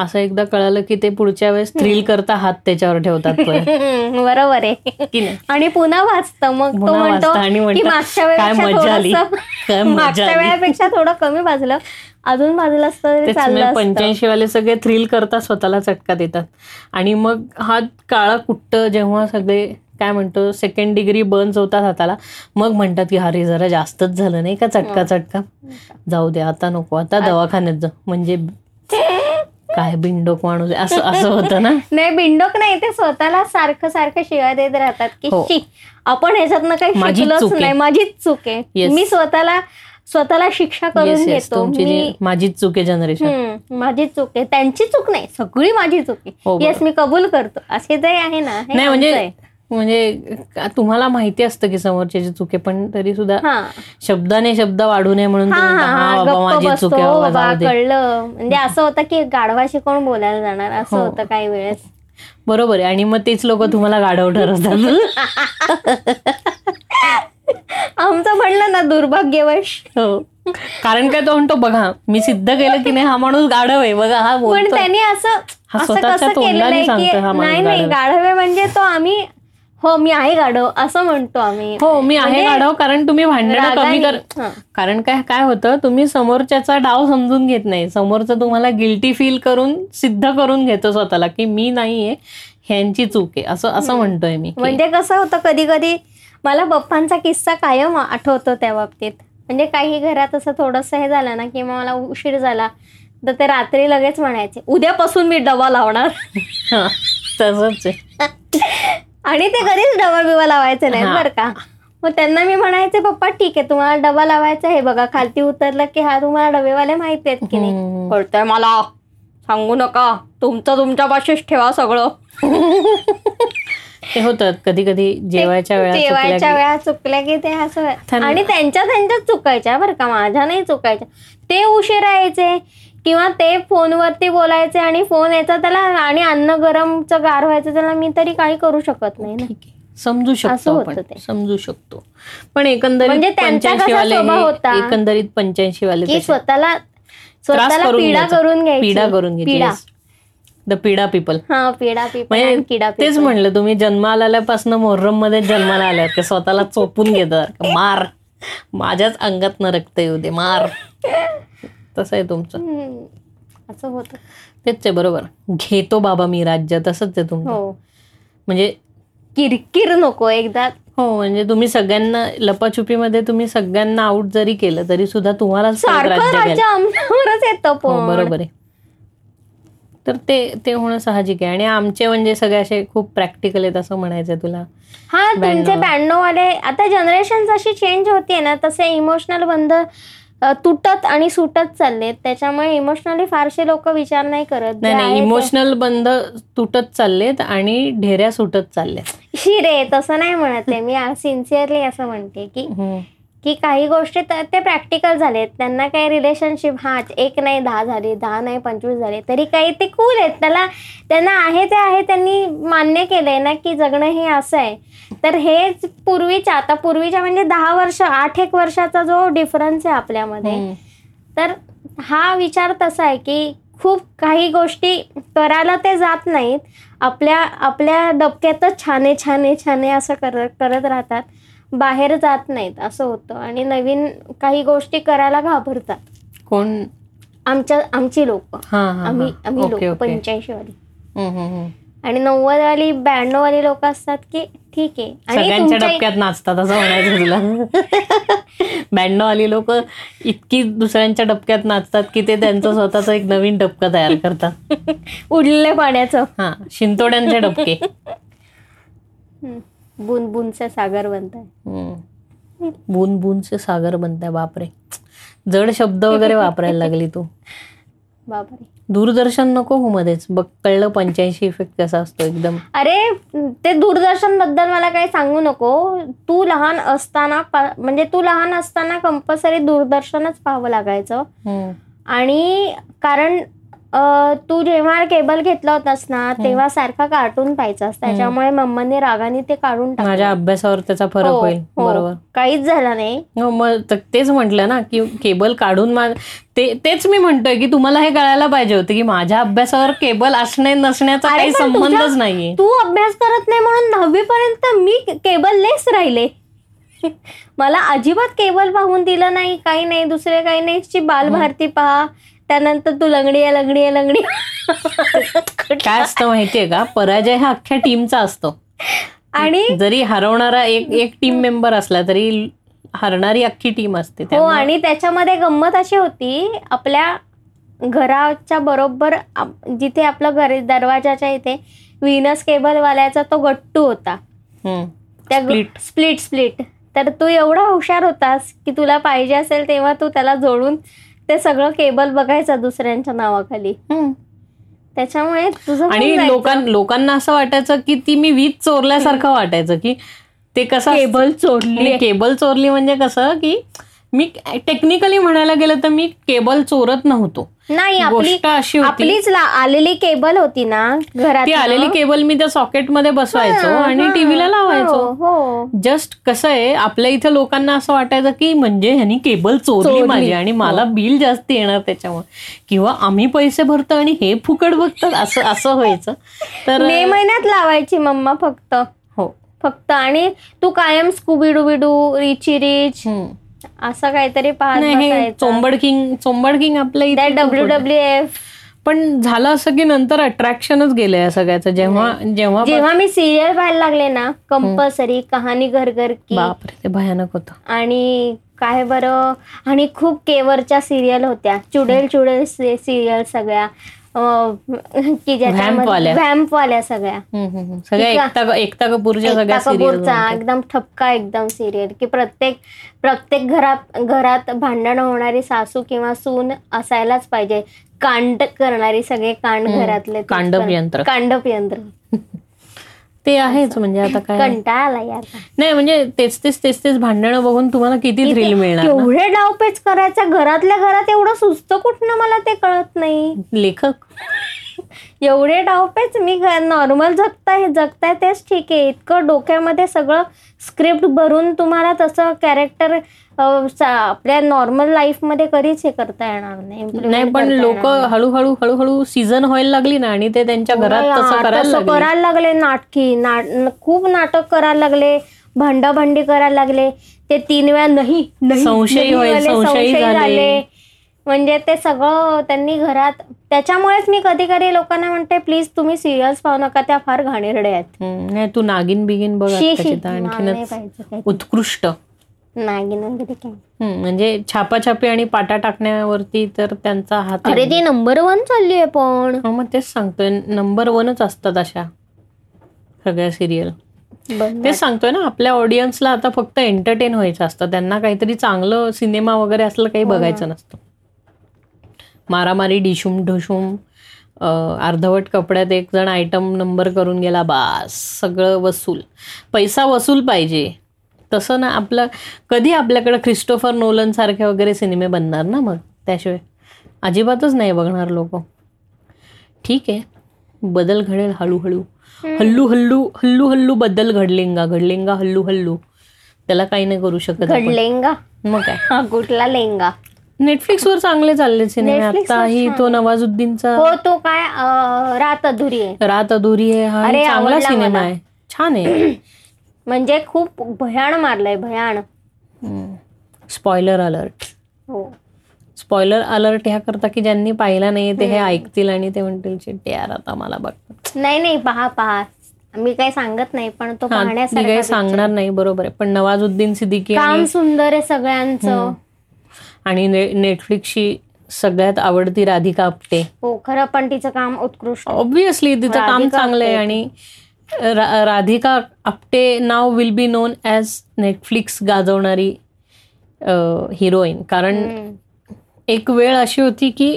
असं एकदा कळालं की ते पुढच्या वेळेस थ्रिल करता हात त्याच्यावर ठेवतात. बरोबर आहे. आणि पुन्हा वाचतं. मग तो पुन्हा म्हणतो की मागच्या "काय वेळेपेक्षा मागच्या आली." वेळेपेक्षा थोडं कमी भाजलं अजून भाजलं असतं पंच्याऐंशी वाले सगळे थ्रिल करतात स्वतःला चटका देतात. आणि मग हा काळा कुट्ट जेव्हा सगळे काय म्हणतो सेकंड डिग्री बर्न्स होतात हाताला मग म्हणतात की अरे जरा जास्तच झालं नाही का? चटका चटका. जाऊ दे आता नको आता दवाखान्यात जा. म्हणजे काय बिंडोक माणूस असं असं होतं ना नाही बिंडोक नाही ते स्वतःला सारखं सारखं शिवाय देत राहतात की हो. आपण ह्याच्यातनं काही माझीच शिकलोच. नाही माझीच चूक आहे. मी स्वतःला स्वतःला शिक्षा करून घेतो माझीच चूक आहे जनरेशन हम्म, माझी चूक आहे त्यांची चूक नाही सगळी माझी चूक हो, आहे. येस मी कबूल करतो असे जे आहे ना हे नाही म्हणजे. म्हणजे तुम्हाला माहिती असतं की समोरच्याची चूक पण तरी सुद्धा शब्दाने शब्द वाढू नये म्हणून कळलं. म्हणजे असं होतं की गाढवाशी कोण बोलायला जाणार? असं हो. होतं काही वेळेस. बरोबर आहे. आणि मग तेच लोक तुम्हाला गाढव ठरवतात. आमचं म्हणलं ना दुर्भाग्यवश. हो. कारण काय तो म्हणतो बघा मी सिद्ध केलं की नाही हा माणूस गाढव आहे. बघा हा पण त्यांनी असं हा असं कसं तोंडाने केलेलं आहे की नाही नाही गाढवे म्हणजे तो आम्ही हो मी आहे गाढव असं म्हणतो आम्ही. हो मी आहे म्हणजे गाढव कारण तुम्ही भांडणं कमी कर. कारण काय काय होतं तुम्ही समोरच्याचा डाव समजून घेत नाही. समोरचं तुम्हाला गिल्टी फील करून सिद्ध करून घेतो स्वतःला की मी नाहीये ह्यांची चूक आहे. असं असं म्हणतोय मी. म्हणजे कसं होतं कधी कधी मला पप्पांचा किस्सा कायम आठवतो त्या बाबतीत. म्हणजे काही घरात असं थोडंसं हे झालं ना की मला उशीर झाला तर ते रात्री लगेच म्हणायचे उद्यापासून मी डबा लावणार. तसंच आहे. आणि ते कधीच डबा बिबा लावायचे नाही हा. बरं का. मग त्यांना मी म्हणायचे पप्पा ठीक आहे तुम्हाला डबा लावायचा आहे बघा. खालती उतरलं की हा तुम्हाला डबेवाले माहिती आहेत की नाही. कळतंय मला. सांगू नका. तुमचं तुमच्या पाशीच ठेवा सगळं. ते होतं. कधी कधी जेवायच्या वेळा जेवायच्या वेळा चुकल्या की ते असं. आणि त्यांच्या त्यांच्याच चुकायच्या बरं का. माझ्या नाही चुकायच्या. ते उशीर यायचे. किंवा ते फोनवरती बोलायचे आणि फोन यायचा त्याला आणि अन्न गरमचं गार व्हायचं त्याला मी तरी काही करू शकत नाही ना. समजू शकतो आपण. समजू शकतो. पण एकंदरीत म्हणजे पंच्याऐंशी वाले एकंदरीत पंच्याऐंशी वाले स्वतःला स्वतःला पीडा. करून घ्यायची. पीडा करून घ्यायची. पीडा. द पीडा पीपल हा पीडा पिपा आणि किडा तेच. म्हणलं तुम्ही जन्माला आल्यापासून मोहर्रममध्ये जन्माला आल्यात ते स्वतःला चोपून घेतात मार. माझ्याच अंगात न रक्त येऊ दे मार. तसं आहे तुमचं. असं होतं. तेच आहे बरोबर. घेतो बाबा मी राज्य तसंच आहे तुमचं. हो. म्हणजे किरकिर नको एकदा हो म्हणजे तुम्ही सगळ्यांना लपाछुपीमध्ये तुम्ही सगळ्यांना आउट जरी केलं तरी सुद्धा तुम्हाला हो बरोबर आहे. तर ते ते होणं साहजिक आहे. आणि आमचे म्हणजे सगळे असे खूप प्रॅक्टिकल आहेत असं म्हणायचं तुला. हा तुमचे ब्याण्णव. वाले आता जनरेशन जशी चेंज होतीये ना तसे इमोशनल बंध अ, तुटत आणि सुटत चाललेत त्याच्यामुळे इमोशनली फारसे लोक विचार नाही करत. नाही इमोशनल बंध तुटत चाललेत आणि ढेऱ्या सुटत चालल्यात. शिरे तसं नाही म्हणत मी सिन्सिअरली असं म्हणते की. की काही गोष्टी तर ते प्रॅक्टिकल झालेत. त्यांना काही रिलेशनशिप हा एक नाही दहा झाले दहा नाही पंचवीस झाले तरी काही ते कूल आहेत. त्याला त्यांना आहे ते आहे त्यांनी मान्य केलंय ना की जगणं हे असं आहे. तर हेच पूर्वीच्या आता पूर्वीच्या म्हणजे दहा वर्ष आठ एक वर्षाचा जो डिफरन्स आहे आपल्यामध्ये. तर हा विचार तसा आहे की खूप काही गोष्टी करायला ते जात नाहीत. आपल्या आपल्या डबक्यातच छाने छाने छाने असं करत करत राहतात. बाहेर जात नाहीत असं होतं. आणि नवीन काही गोष्टी करायला घाबरतात. कोण? आमच्या आमची लोक. आम्ही. आम्ही लोक पंच्याऐंशी वाली. आणि नव्वद वाली ब्याण्णव वाली लोक असतात की ठीक आहे. आणि डबक्यात नाचतात असं म्हणायचं तुला. ब्याण्णव आली लोक इतकी दुसऱ्यांच्या डबक्यात नाचतात की ते त्यांचं स्वतःच एक नवीन डबकं तयार करतात. उडलेल्या पाण्याचं. हा शिंतोड्यांचे डबके. बुन बुनचे सागर बनताय. बून बूनचे सागर बनताय बापरे. जड शब्द वगैरे वापरायला लागली तू. बापरे. दूरदर्शन नको हो मध्येच. बघ कळलं पंच्याऐंशी इफेक्ट कसा असतो एकदम. अरे ते दूरदर्शनबद्दल मला काही सांगू नको. तू लहान असताना म्हणजे तू लहान असताना कंपल्सरी दूरदर्शनच पाहावं लागायचं. आणि कारण तू जेव्हा केबल घेतला होतास ना तेव्हा सारखा कार्टून पाहायचास. त्याच्यामुळे मम्माने रागाने ते काढून टाकलं. माझ्या अभ्यासावर त्याचा फरक हो, होईल हो. बरोबर. काहीच झालं नाही. हो मग तेच म्हटलं ना की केबल काढून ते तेच मी म्हणतोय की तुम्हाला हे कळायला पाहिजे होतं की माझ्या अभ्यासावर केबल असणे नसण्याचा काही संबंधच नाहीये. तू अभ्यास करत नाही म्हणून दहावी पर्यंत मी केबल लेस राहिले. मला अजिबात केबल पाहून दिलं नाही काही नाही दुसरे काही नाही बालभारती पहा. त्यानंतर तू लंगडी आहे लंगडी आहे लंगडी. काय असतं माहितीये का पराजय हा अख्ख्या टीमचा असतो आणि जरी हरवणारा एक एक टीम मेंबर असला तरी हरणारी अख्खी टीम असते हो आणि त्याच्यामध्ये गंमत अशी होती आपल्या घराच्या बरोबर जिथे आपलं घर दरवाजाच्या इथे विनस केबलवाल्याचा तो गट्टू होता. त्या. स्प्लिट स्प्लिट तर तू एवढा हुशार होतास की तुला पाहिजे असेल तेव्हा तू त्याला जोडून ते सगळं केबल बघायचा दुसऱ्यांच्या नावाखाली हम्म. त्याच्यामुळे तुझं आणि. लोकां लोकांना असं वाटायचं की ती मी वीज चोरल्यासारखं वाटायचं की ते कसं केबल चोरली केबल चोरली म्हणजे कसं की मी टेक्निकली म्हणायला गेलं तर मी केबल चोरत नव्हतो. नाही आपली अशी आपलीच आलेली केबल होती ना घरात ती आलेली केबल मी त्या सॉकेटमध्ये बसवायचो आणि टीव्हीला लावायचो. हो जस्ट कसं आहे आपल्या इथं लोकांना असं वाटायचं की म्हणजे ह्यांनी केबल चोरली. माझी आणि मला बिल जास्त येणार त्याच्यामुळे. किंवा आम्ही पैसे भरतो आणि हे फुकट बघतात असं असं व्हायचं. तर मे महिन्यात लावायची मम्मा फक्त. हो. फक्त आणि तू कायम स्कूबी डुबी रिची रिच हम्म. असं काहीतरी पाहत चोंबड किंग चोंबड किंग आपल्या डब्ल्यू. डब्ल्यू एफ पण झालं असं की नंतर अट्रॅक्शनच गेलं या सगळ्याचं. जेव्हा जेव्हा जेव्हा मी सिरियल पाहायला लागले ना कंपल्सरी कहाणी घर घर बापरे ते भयानक होतं. आणि काय बरं आणि खूप केवरच्या सिरियल होत्या. चुडेल चुडेल सिरियल सगळ्या. की ज्याच्यामध्ये व्हॅम्पवाल्या. सगळ्या. सगळ्या. एकता कपूरच्या सगळ्या कपूरचा एकदम ठपका एकदम सिरियल की प्रत्येक प्रत्येक घरात घरात भांडण होणारी सासू किंवा सून असायलाच पाहिजे कांड करणारी सगळे कांड घरातले कांडप यंत्र. कांडप यंत्र ते आहेच म्हणजे आता काय? कंटाळा यार नाही म्हणजे तेच तेच तेच तेच भांडणं बघून तुम्हाला किती थ्रिल मिळणार ना? केवढे डावपेच करायचा? घरातल्या घरात एवढं सुचतं कुठनं मला ते कळत नाही. लेखक. एवढे डावपेच मी नॉर्मल जगताय जगताय तेच ठीक आहे. इतकं डोक्यामध्ये सगळं स्क्रिप्ट भरून तुम्हाला तसं कॅरेक्टर आपल्या नॉर्मल लाईफमध्ये कधीच हे करता येणार नाही पण लोक. हळूहळू हळूहळू सीझन व्हायला लागली ना आणि ते त्यांच्या घरात हो तसं यार, करायला लागले नाटकी नाट खूप नाटक करायला लागले भांडाभांडी करायला लागले ते तीन वेळा नाही संशयी झाले. म्हणजे ते सगळं त्यांनी घरात त्याच्यामुळेच मी कधी कधी लोकांना म्हणते प्लीज तुम्ही सिरियल्स पाहू नका त्या फार घाणेरड्या आहेत. नाही तू नागिन बिगिन बघ आणखीनच. उत्कृष्ट. नागिन वगैरे म्हणजे छापाछापी आणि पाटा टाकण्यावरती तर त्यांचा हात. अरे ती नंबर वन चालली आहे पण. हो, मग तेच सांगतोय नंबर वनच असतात अशा सगळ्या सिरियल तेच सांगतोय ना आपल्या ऑडियन्सला आता फक्त एंटरटेन व्हायचं असतं. त्यांना काहीतरी चांगलं सिनेमा वगैरे असलं काही बघायचं नसतं. मारामारी डिशूम ढुशूम अर्धवट कपड्यात एक जण आयटम नंबर करून गेला बास सगळं वसूल. पैसा वसूल पाहिजे. तसं ना आपलं कधी आपल्याकडे क्रिस्टोफर नोलन सारखे वगैरे सिनेमे बनणार ना मग? त्याशिवाय. अजिबातच नाही बघणार लोक. ठीक आहे. बदल घडेल हळूहळू. हल्लू हल्लू हल्लू हल्लू बदल घडलेंगा घडलेंगा हल्लू हल्लू. त्याला काही नाही करू शकत. घडलेंगा? मग काय? कुठला लेंगा? नेटफ्लिक्सवर चांगले चालले सिनेमे आताही तो नवाजुद्दीनचा हो तो काय रात अधुरी आहे. रात अधुरी आहे. हा चांगला सिनेमा. आहे. छान आहे. म्हणजे खूप भयान मारलंय भयान स्पॉइलर अलर्ट हो. स्पॉइलर अलर्ट ह्या करता की ज्यांनी पाहिला नाही ते हे ऐकतील आणि ते म्हणतील "शिट यार आता मला बघ. नाही नाही पहा पहा. मी काही सांगत नाही पण तो काही सांगणार नाही बरोबर आहे. पण नवाजुद्दीन सिद्दीकी काम सुंदर आहे सगळ्यांचं. आणि ने- नेटफ्लिक्सची सगळ्यात आवडती राधिका आपटे हो खरं पण तिचं काम उत्कृष्ट. ऑब्विसली तिचं काम चांगलं आहे. आणि रा- राधिका आपटे नाव will be known as Netflix गाजवणारी heroine कारण. एक वेळ अशी होती की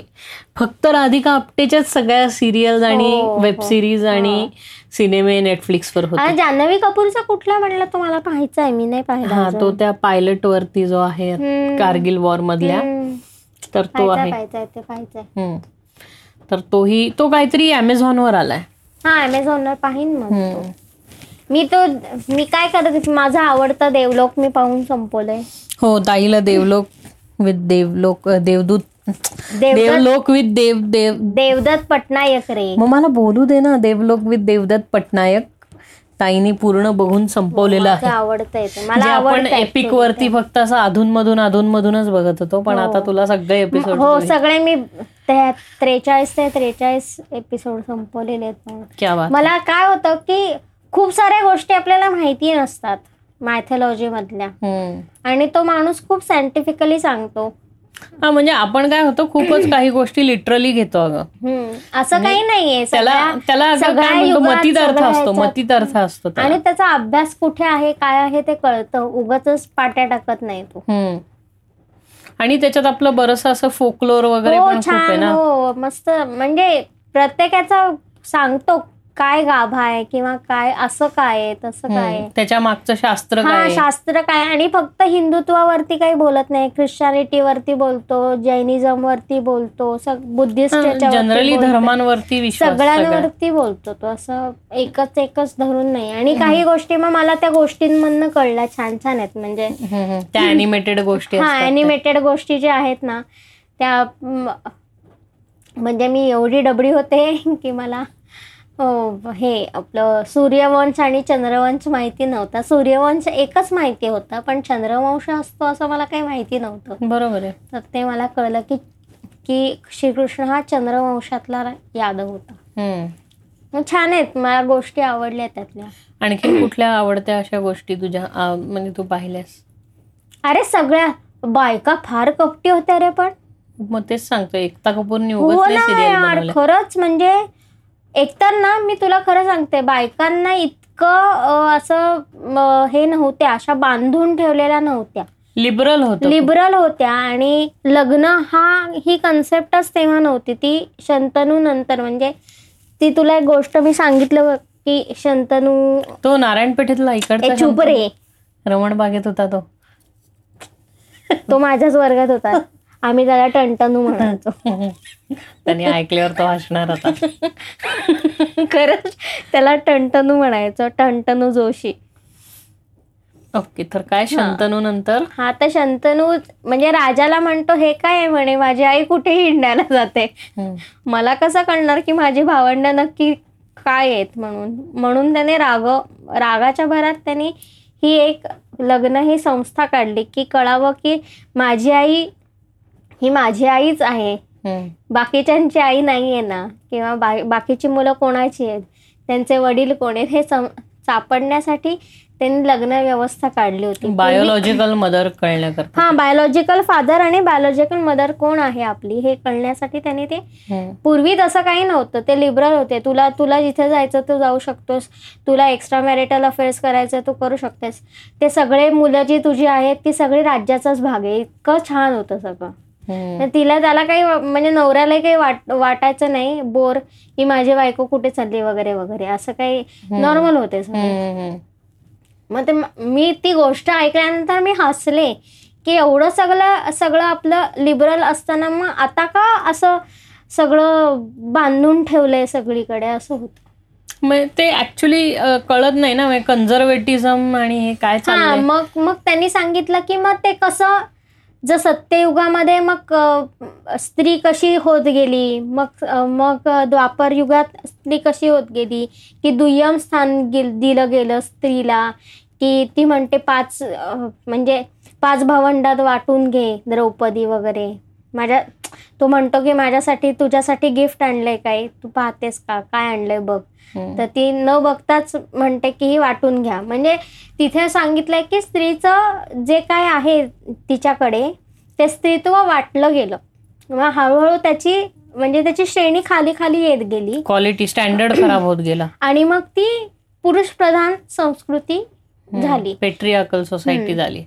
फक्त राधिका आपटेच्याच सगळ्या सिरियल आणि हो, वेब हो. सिरीज आणि सिनेमे नेटफ्लिक्सवर होते आणि जान्हवी कपूरचा कुठला म्हणलं तो मला पाहायचा आहे मी नाही पाहिला हा. तो त्या पायलट वरती जो आहे. कारगिल वॉर मधल्या. तर तो पाहायचा आहे. तर तोही तो काहीतरी अमेझॉन वर आलाय हा अमेझॉनवर पाहिन मग. मी तो मी काय करत माझा आवडता देवलोक मी पाहून संपवलंय हो ताईला देवलोक विथ देवलोक देवदूत देवलोक विथ देव देव देवदत्त पटनायक रे. मग मला बोलू दे ना देवलोक विथ देवदत्त पटनायक ताईने पूर्ण बघून संपवलेलं आहे. आवडतंय मला आपण एपिक वरती फक्त असं अधून मधून अधून मधूनच बघत होतो पण आता तुला सगळे. एपिसोड हो सगळे मी त्रेचाळीस ते त्रेचाळीस एपिसोड संपवलेले आहेत. मला काय होतं की खूप साऱ्या गोष्टी आपल्याला माहिती नसतात. मायथॉलॉजी मधल्या. आणि तो माणूस खूप सायंटिफिकली सांगतो. हा म्हणजे आपण काय होतं खूपच काही गोष्टी लिटरली घेतो अगं. असं काही नाहीये. त्याला त्याला मतीत अर्थ असतो ह्याच्यात- मतीत अर्थ असतो. आणि त्याचा अभ्यास कुठे आहे काय आहे ते कळतं. उगाच पाट्या टाकत नाही तो. आणि त्याच्यात आपलं बरस असं फोकलोर वगैरे हो हो मस्त. म्हणजे प्रत्येकाचा सांगतो. काय गाभा आहे किंवा काय असं काय आहे तसं काय आहे. त्याच्या मागचं शास्त्र हा? शास्त्र काय आणि फक्त हिंदुत्वावरती काही बोलत नाही ख्रिश्चनिटी वरती बोलतो जैनिझम वरती बोलतो बुद्धिस्ट जनरली धर्मांवरती. सगळ्यांवरती बोलतो तो असं एकच एकच धरून नाही आणि काही गोष्टी मग मला त्या गोष्टींमधनं कळल्या छान छान आहेत म्हणजे. त्या अॅनिमेटेड गोष्टी हा. अॅनिमेटेड गोष्टी ज्या आहेत ना त्या म्हणजे मी एवढी डबडी होते की मला अ, हे आपलं सूर्यवंश आणि चंद्रवंश माहिती नव्हता. सूर्यवंश एकच माहिती होता पण चंद्रवंश असतो असं मला काही माहिती नव्हतं. बरोबर आहे. तर ते मला कळलं की की श्रीकृष्ण हा चंद्रवंशातला यादव होता. छान आहेत मला गोष्टी आवडल्या त्यातल्या. आणखी कुठल्या आवडत्या अशा गोष्टी तुझ्या म्हणजे तू पाहिल्यास? अरे सगळ्या बायका फार कपटी होत्या रे पण. मग तेच सांगतो एकता कपूरनी हो खरंच म्हणजे एकतर ना मी तुला खरं सांगते बायकांना इतकं असं हे नव्हत्या अशा बांधून ठेवलेल्या नव्हत्या. लिबरल होतं लिबरल होत्या आणि लग्न हा ही कन्सेप्टच तेव्हा नव्हती. ती शंतनू नंतर म्हणजे ती तुला एक गोष्ट मी सांगितलं की शंतनू तो नारायण पेठेतला ए इकडचा चुप रे रमण बागेत होता तो. तो माझ्याच वर्गात होता. आम्ही त्याला टंटनू म्हणायचो. त्यांनी ऐकल्यावर तो हसणार होता. खरंच त्याला टंटनू म्हणायचो टंटनू जोशी. ओके तर काय शंतनू नंतर? हा तर शंतनू म्हणजे राजाला म्हणतो हे काय आहे म्हणे माझी आई कुठे हिंडायला जाते. मला कसं कळणार की माझी भावंड नक्की काय आहेत म्हणून? म्हणून त्याने राग रागाच्या भरात त्यांनी ही एक लग्न ही संस्था काढली की कळावं की माझी आई ही माझी आईच आहे. बाकीच्यांची आई नाही आहे ना. किंवा बा बाकीची मुलं कोणाची आहेत? त्यांचे वडील कोण आहेत? हे सापडण्यासाठी त्यांनी लग्न व्यवस्था काढली होती. बायोलॉजिकल मदर कळण्याकरता. हा बायोलॉजिकल फादर आणि बायोलॉजिकल मदर कोण आहे आपली? हे कळण्यासाठी त्यांनी ते. पूर्वी तसं काही नव्हतं. ते लिबरल होते. तुला तुला जिथे जायचं तू जाऊ शकतोस. तुला एक्स्ट्रा मॅरिटल अफेअर्स करायचं तू करू शकतेस. ते सगळे मुलं जी तुझी आहेत ती सगळी राज्याचाच भाग आहे. इतकं छान होतं सगळं. तर तिला त्याला काही म्हणजे नवऱ्यालाही काही वाट वाटायचं नाही. बोर की माझी बायको कुठे चालली वगैरे वगैरे. असं काही नॉर्मल होते. मग ते म- ती गोष्ट ऐकल्यानंतर मी हसले की एवढं सगळं सगळं आपलं लिबरल असताना मग आता का असं सगळं बांधून ठेवलंय सगळीकडे? असं होतं. मग ते ऍक्च्युली कळत नाही ना. कन्झर्वेटिझम आणि हे काय मग मग त्यांनी सांगितलं की मग ते कसं जर सत्ययुगामध्ये मग स्त्री कशी होत गेली? मग मग द्वापर युगात स्त्री कशी होत गेली? की दुय्यम स्थान गेल- दिलं गेलं स्त्रीला की ती म्हणते पाच म्हणजे पाच भावंडात वाटून घे द्रौपदी वगैरे. माझ्या तो म्हणतो की माझ्यासाठी तुझ्यासाठी गिफ्ट आणलंय काय तू पाहतेस का? काय आणलंय बघ. तर ती न बघताच म्हणते की ही वाटून घ्या. म्हणजे तिथे सांगितलंय की स्त्रीचं जे काय आहे तिच्याकडे ते स्त्रीत्व वाटलं गेलं. मग हळूहळू त्याची म्हणजे त्याची श्रेणी खाली खाली येत गेली. क्वालिटी स्टँडर्ड खराब होत गेला. आणि मग ती पुरुष प्रधान संस्कृती झाली. Patriarchal society. झाली.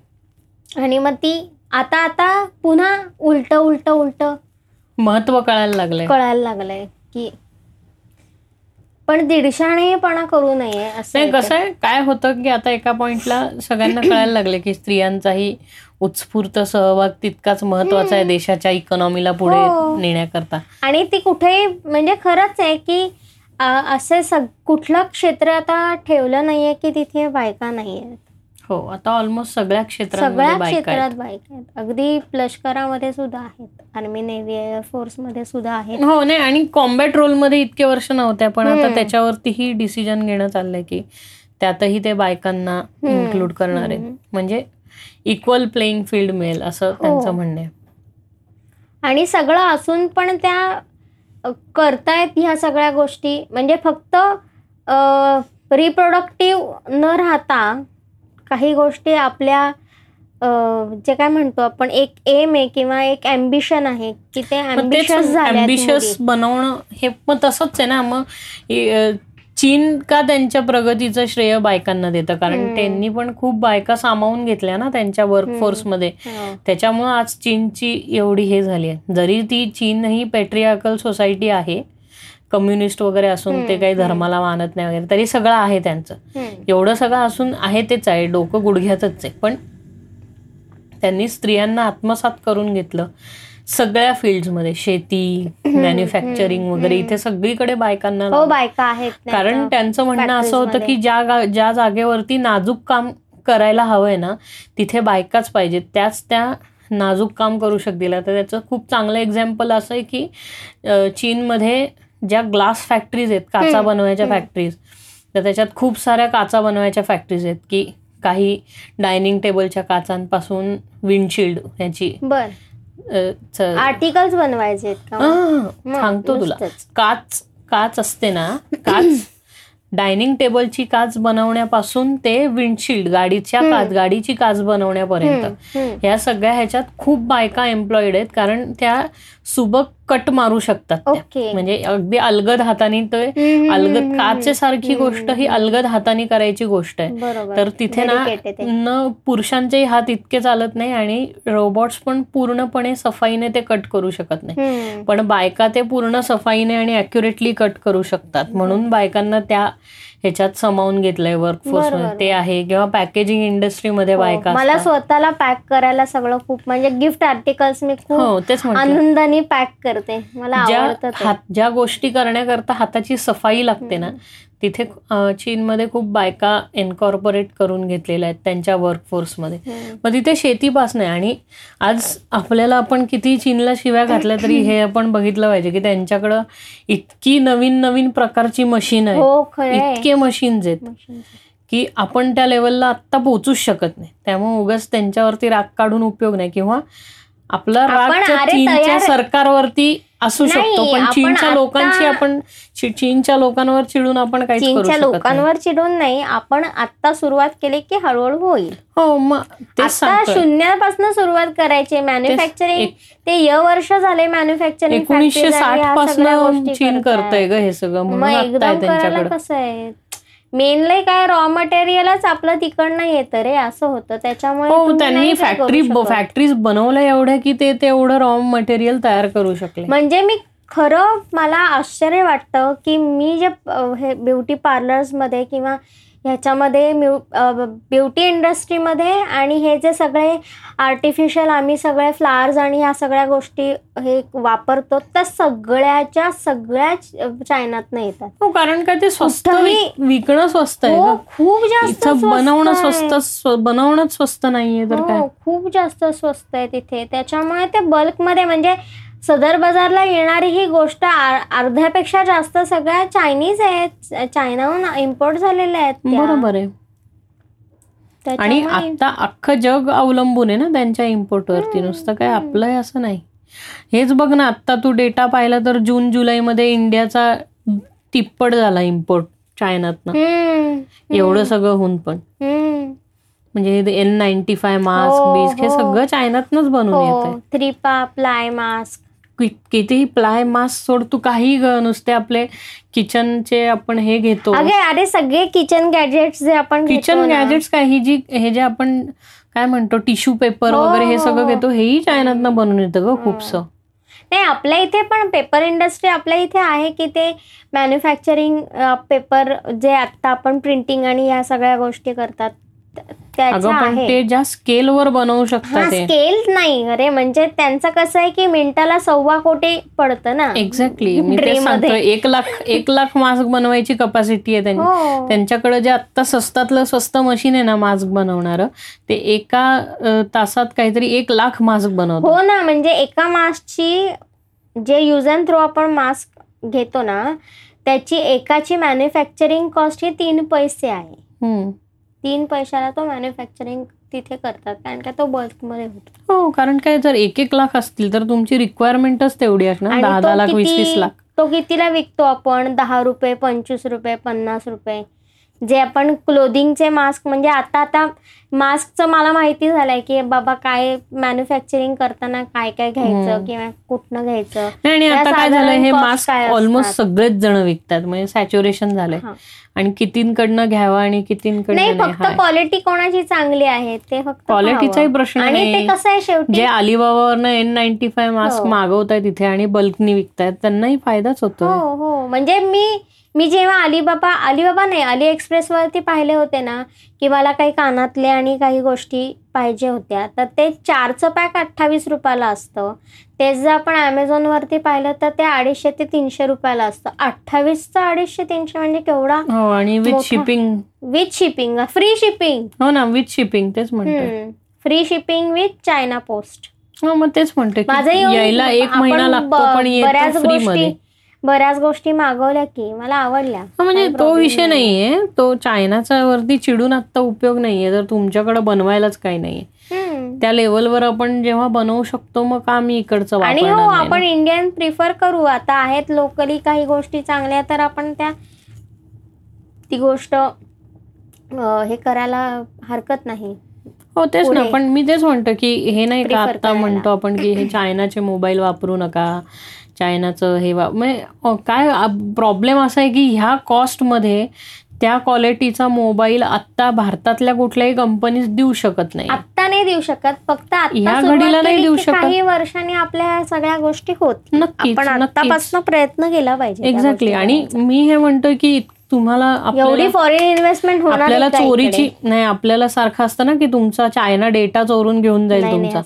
आणि मग ती आता आता पुन्हा उलट उलट उलट महत्त्व कळायला लागलंय. कळायला लागलंय की पण दीडशाणेपणा करू नये असं कसं आहे काय होतं की आता एका पॉइंटला सगळ्यांना कळायला लागले की स्त्रियांचाही उत्स्फूर्त सहभाग तितकाच महत्त्वाचा आहे देशाच्या इकॉनॉमीला पुढे हो. नेण्याकरता. आणि ती कुठेही म्हणजे खरंच आहे की असे सग कुठलं क्षेत्र आता ठेवलं नाहीये की तिथे बायका नाहीये हो आता ऑलमोस्ट सगळ्या क्षेत्रांमध्ये सगळ्या क्षेत्रात बायका आहेत. अगदी लष्करामध्ये सुद्धा आहेत. आर्मी नेव्ही एअरफोर्समध्ये सुद्धा आहेत. हो नाही आणि कॉम्बॅट रोलमध्ये इतके वर्ष नव्हत्या पण आता. त्याच्यावरतीही डिसिजन घेणं चाललंय की त्यातही ते बायकांना इन्क्लूड करणार आहेत. म्हणजे इक्वल प्लेईंग फील्ड मिळेल असं त्यांचं हो. म्हणणं आहे. आणि सगळं असून पण त्या करतायत ह्या सगळ्या गोष्टी. म्हणजे फक्त रिप्रोडक्टिव्ह न राहता काही गोष्टी आपल्या जे काय म्हणतो आपण एक एम आहे किंवा एक अम्बिशन आहे की ते अम्बिशियस बनवणं हे मग तसंच आहे ना. मग हे, चीन का त्यांच्या प्रगतीचं श्रेय बायकांना देतं? कारण. त्यांनी पण खूप बायका सामावून घेतल्या ना त्यांच्या वर्कफोर्समध्ये त्याच्यामुळे आज चीनची एवढी हे झाली आहे. जरी ती चीन ही पेट्रियाकल सोसायटी आहे कम्युनिस्ट वगैरे असून ते काही. धर्माला मानत नाही वगैरे. तरी सगळं आहे त्यांचं. एवढं सगळं असून आहे तेच आहे. डोकं गुडघ्यातच आहे. पण त्यांनी स्त्रियांना आत्मसात करून घेतलं सगळ्या फील्ड्समध्ये. शेती मॅन्युफॅक्चरिंग वगैरे. इथे सगळीकडे बायकांना हो. बायका आहेत कारण त्यांचं म्हणणं असं होतं की ज्या ज्या जागेवरती नाजूक काम करायला हवंय ना तिथे बायकाच पाहिजेत. त्याच त्या नाजूक काम करू शकतील. आता त्याचं खूप चांगलं एक्झाम्पल असं आहे की चीनमध्ये ज्या ग्लास फॅक्टरीज आहेत काचा बनवायच्या. फॅक्टरीज तर त्याच्यात खूप साऱ्या काचा बनवायच्या फॅक्टरीज आहेत की काही डायनिंग टेबलच्या काचांपासून विंडशिल्ड याची आर्टिकल्स बनवायचे सांगतो तुला. काच काच असते ना काच डायनिंग टेबलची काच बनवण्यापासून ते विंडशिल्ड गाडीच्या. काच गाडीची काच बनवण्यापर्यंत. ह्या सगळ्या ह्याच्यात खूप बायका एम्प्लॉईड आहेत कारण त्या सुबक कट मारू शकतात म्हणजे अगदी अलगद हाताने ते अलगद काचेसारखी गोष्ट ही अलगद हाताने करायची गोष्ट आहे. तर तिथे ना पुरुषांचेही हात इतके चालत नाही आणि रोबोट्स पण पूर्णपणे सफाईने ते कट करू शकत नाही. पण बायका ते पूर्ण सफाईने आणि अॅक्युरेटली कट करू शकतात. म्हणून बायकांना त्या ह्याच्यात समावून घेतलंय वर्कफोर्स ते आहे. किंवा पॅकेजिंग इंडस्ट्रीमध्ये हो, बायका मला. स्वतःला पॅक करायला सगळं खूप म्हणजे गिफ्ट आर्टिकल्स मी खूप हो आनंदाने पॅक करते. मला ज्या गोष्टी करण्याकरता हाताची सफाई लागते ना तिथे चीनमध्ये खूप बायका एन्कॉर्पोरेट करून घेतलेल्या आहेत त्यांच्या वर्कफोर्समध्ये हम्म. मग तिथे शेतीपास नाही आणि आज आपल्याला आपण किती चीनला शिव्या घातल्या तरी हे आपण बघितलं पाहिजे की त्यांच्याकडं इतकी नवीन नवीन प्रकारची मशीन आहे हो खरंय इतके मशीन्स आहेत. की आपण त्या लेवलला आत्ता पोहोचूच शकत नाही. त्यामुळे उगाच त्यांच्यावरती राग काढून उपयोग नाही. किंवा आपला राग चीनच्या सरकारवरती असू शकतो पण चीनच्या लोकांची आपण चीनच्या लोकांवर चिडून आपण करू चीनच्या लोकांवर चिडून नाही आपण आता सुरुवात केली की हळूहळू होईल. हो मग आता शून्यापासून सुरुवात करायची मॅन्युफॅक्चरिंग ते य वर्ष झाले मॅन्युफॅक्चरिंग एकोणीसशे साठपासून चीन करतय ग हे सगळं मग म्हणून त्यांच्याकडे. कसं आहे? मेनली काय रॉ मटेरियलच आपलं तिकडनं येतं रे असं होतं त्याच्यामुळे हो त्यांनी फॅक्टरी. फॅक्टरीज बनवल्या एवढ्या की ते तेवढं रॉ मटेरियल तयार करू शकले म्हणजे मी खरं मला आश्चर्य वाटतं की मी जे हे ब्युटी पार्लर्समध्ये किंवा ह्याच्यामध्ये ब्युटी इंडस्ट्रीमध्ये आणि हे जे सगळे आर्टिफिशियल आम्ही सगळे फ्लावर्स आणि ह्या सगळ्या गोष्टी हे वापरतो त्या सगळ्याच्या सगळ्या चायनातनं येतात हो कारण काय ते स्वस्त विकणं स्वस्त आहे हो. खूप जास्त बनवणं. स्वस्त स्व- बनवणंच स्वस्त नाहीये तर काय हो खूप जास्त स्वस्त आहे तिथे त्याच्यामुळे ते बल्कमध्ये म्हणजे सदर बाजारला येणारी ही गोष्ट अर्ध्यापेक्षा जास्त सगळ्या चायनीज आहेत. चायनाहून इम्पोर्ट झालेल्या आहेत. बरोबर आहे. आणि आता अख्खं जग अवलंबून आहे ना त्यांच्या इम्पोर्टवरती नुसतं काय आपलं आहे असं नाही. हेच बघ ना आता तू डेटा पाहिला तर जून जुलैमध्ये इंडियाचा तिप्पट झाला इम्पोर्ट चायनातनं हम्म, एवढं सगळं होऊन पण. म्हणजे एन नाईन्टी फाय मास्क हो, बीस्क हे हो. सगळं चायनातनच बनवून येत थ्री प्लाय मास्क कितीही प्लाय मास्क सोड तू काही ग नुसते आपले किचनचे आपण हे घेतो. अरे सगळे किचन गॅजेट्स जे आपण किचन गॅजेट्स काय ही जी हे जे आपण काय म्हणतो टिश्यू पेपर हो, वगैरे हे सगळं. घेतो हेही चायनातनं बनवून येतं ग खूपसं. नाही आपल्या इथे पण पेपर इंडस्ट्री आपल्या इथे आहे की ते मॅन्युफॅक्चरिंग पेपर जे आता आपण प्रिंटिंग आणि या सगळ्या गोष्टी करतात. अगं पण आहे. ते ज्या स्केलवर बनवू शकतात स्केल नाही. अरे म्हणजे त्यांचं कसं आहे की मिनिटाला सव्वा कोटी पडतं ना. एक्झॅक्टली मी ते एक लाख एक लाख मास्क बनवायची कपॅसिटी आहे त्यांची. हो. त्यांच्याकडे जे आत्ता स्वस्तातलं स्वस्त मशीन आहे ना मास्क बनवणारं ते एका तासात काहीतरी एक लाख मास्क बनवतो. हो ना म्हणजे एका मास्कची जे युज अँड थ्रो आपण मास्क घेतो ना त्याची एकाची मॅन्युफॅक्चरिंग कॉस्ट ही तीन पैसे आहे. तीन पैशाला तो मॅन्युफॅक्चरिंग तिथे करतात कारण का तो बल्कमध्ये होतो. हो कारण काय जर एक एक लाख असतील तर तुमची रिक्वायरमेंटच तेवढी असणार. दहा दहा लाख वीस वीस लाख. तो कितीला विकतो आपण? दहा रुपये पंचवीस रुपये पन्नास रुपये. जे आपण क्लोदिंगचे मास्क म्हणजे आता आता मास्कचं मला माहिती झालंय की बाबा काय मॅन्युफॅक्चरिंग करताना काय काय घ्यायचं. किंवा कुठनं घ्यायचं आणि आता काय झालं हे मास्क ऑलमोस्ट? सगळेच जण विकतात म्हणजे सॅच्युरेशन झालंय हा. आणि कितींकडनं घ्यावा आणि कितींकडनं नाही फक्त. क्वालिटी कोणाची चांगली आहे ते फक्त क्वालिटीचाही. प्रश्न आणि ते. कसं आहे शेवटी जे अलिबाबावरनं एन नाईन्टी फाय मास्क हो. मागवतायत तिथे आणि बल्कनी विकतायत त्यांनाही फायदाच हो होतोय हो म्हणजे मी मी जेव्हा अलिबाबा अलिबाबा नाही अली एक्सप्रेस वरती पाहिले होते ना की मला काही कानातले आणि काही गोष्टी पाहिजे होत्या तर ते चारचं पॅक अठ्ठावीस रुपयाला असतं. तेच जर आपण Amazon वरती पाहिलं तर ते अडीचशे ते तीनशे रुपयाला असतं. अठ्ठावीसचं अडीचशे तीनशे म्हणजे केवढा हो आणि with. Shipping with shipping free shipping हो ना विथ शिपिंग तेच म्हणते. Free shipping with China post हो मग तेच म्हणते माझं यायला एक महिना लागतो पण बऱ्याच गोष्टी बऱ्याच गोष्टी मागवल्या की मला आवडल्या म्हणजे तो विषय नाहीये तो चायनाचा वरती चिडून आता उपयोग नाहीये जर तुमच्याकडे बनवायलाच काही नाहीये. त्या लेवलवर आपण जेव्हा बनवू शकतो मग का मी इकडचं आणि हो आपण? इंडियन प्रिफर करू आता आहेत लोकली काही गोष्टी चांगल्या तर आपण त्या ती गोष्ट हे करायला हरकत नाही हो तेच ना. पण मी तेच म्हणतो की हे नाही का आता. म्हणतो आपण की हे चायनाचे मोबाईल वापरू नका चायनाचं हे वा म्हणजे काय प्रॉब्लेम असा आहे की ह्या कॉस्टमध्ये त्या क्वालिटीचा मोबाईल आत्ता भारतातल्या कुठल्याही कंपनीज देऊ शकत नाही आत्ता नाही देऊ शकत फक्त ह्या घडीला नाही देऊ शकत. काही वर्षांनी आपल्या सगळ्या गोष्टी होत नक्कीच आतापासून प्रयत्न केला पाहिजे एक्झॅक्टली आणि. मी हे म्हणतोय की तुम्हाला एवढी फॉरेन इन्व्हेस्टमेंट आपल्याला चोरीची? नाही आपल्याला सारखं असतं ना की तुमचा चायना डेटा चोरून घेऊन जाईल तुमचा.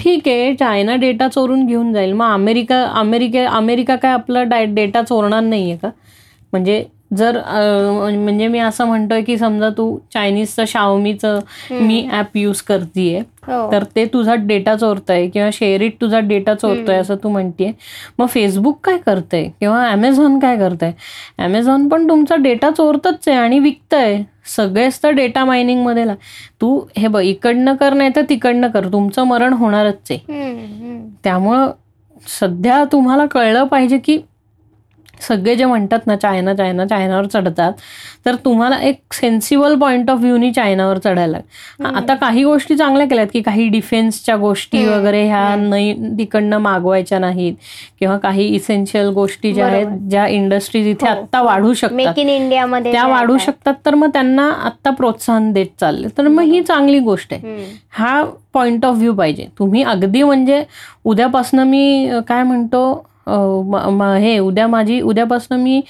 ठीक आहे चायना डेटा चोरून घेऊन जाईल मग अमेरिका अमेरिका अमेरिका काय आपला डेटा चोरणार नाहीये का म्हणजे जर म्हणजे मी असं म्हणतोय की समजा तू चायनीजचं शाओमीचं मी ऍप यूज करतीये हो. तर ते तुझा डेटा चोरतंय किंवा शेअरिट तुझा डेटा चोरतोय असं तू म्हणतीये मग फेसबुक काय करतंय किंवा अमेझॉन काय करतंय? अमेझॉन पण तुमचा डेटा चोरतच आहे आणि विकतंय. सगळेच तर डेटा मायनिंगमध्ये ला- तू हे बघ इकडनं कर नाही तर तिकडनं कर. तुमचं मरण होणारच आहे. त्यामुळं सध्या तुम्हाला कळलं पाहिजे की सगळे जे म्हणतात ना चायना चायना चायनावर चढतात तर तुम्हाला एक सेन्सिबल पॉईंट ऑफ व्ह्यूनी चायनावर चढायला आता काही गोष्टी चांगल्या केल्यात की काही डिफेन्सच्या गोष्टी वगैरे ह्या नाही तिकडनं मागवायच्या नाहीत किंवा काही इसेन्शियल गोष्टी ज्या आहेत ज्या इंडस्ट्रीज इथे आत्ता वाढू शकतात. मेक इन इंडिया मध्ये त्या वाढू. शकतात तर मग त्यांना आत्ता प्रोत्साहन देत चालले. तर मग ही चांगली गोष्ट आहे. हा पॉइंट ऑफ व्ह्यू पाहिजे. तुम्ही अगदी म्हणजे उद्यापासनं मी काय म्हणतो हे उद्या माझी उद्यापासनं मी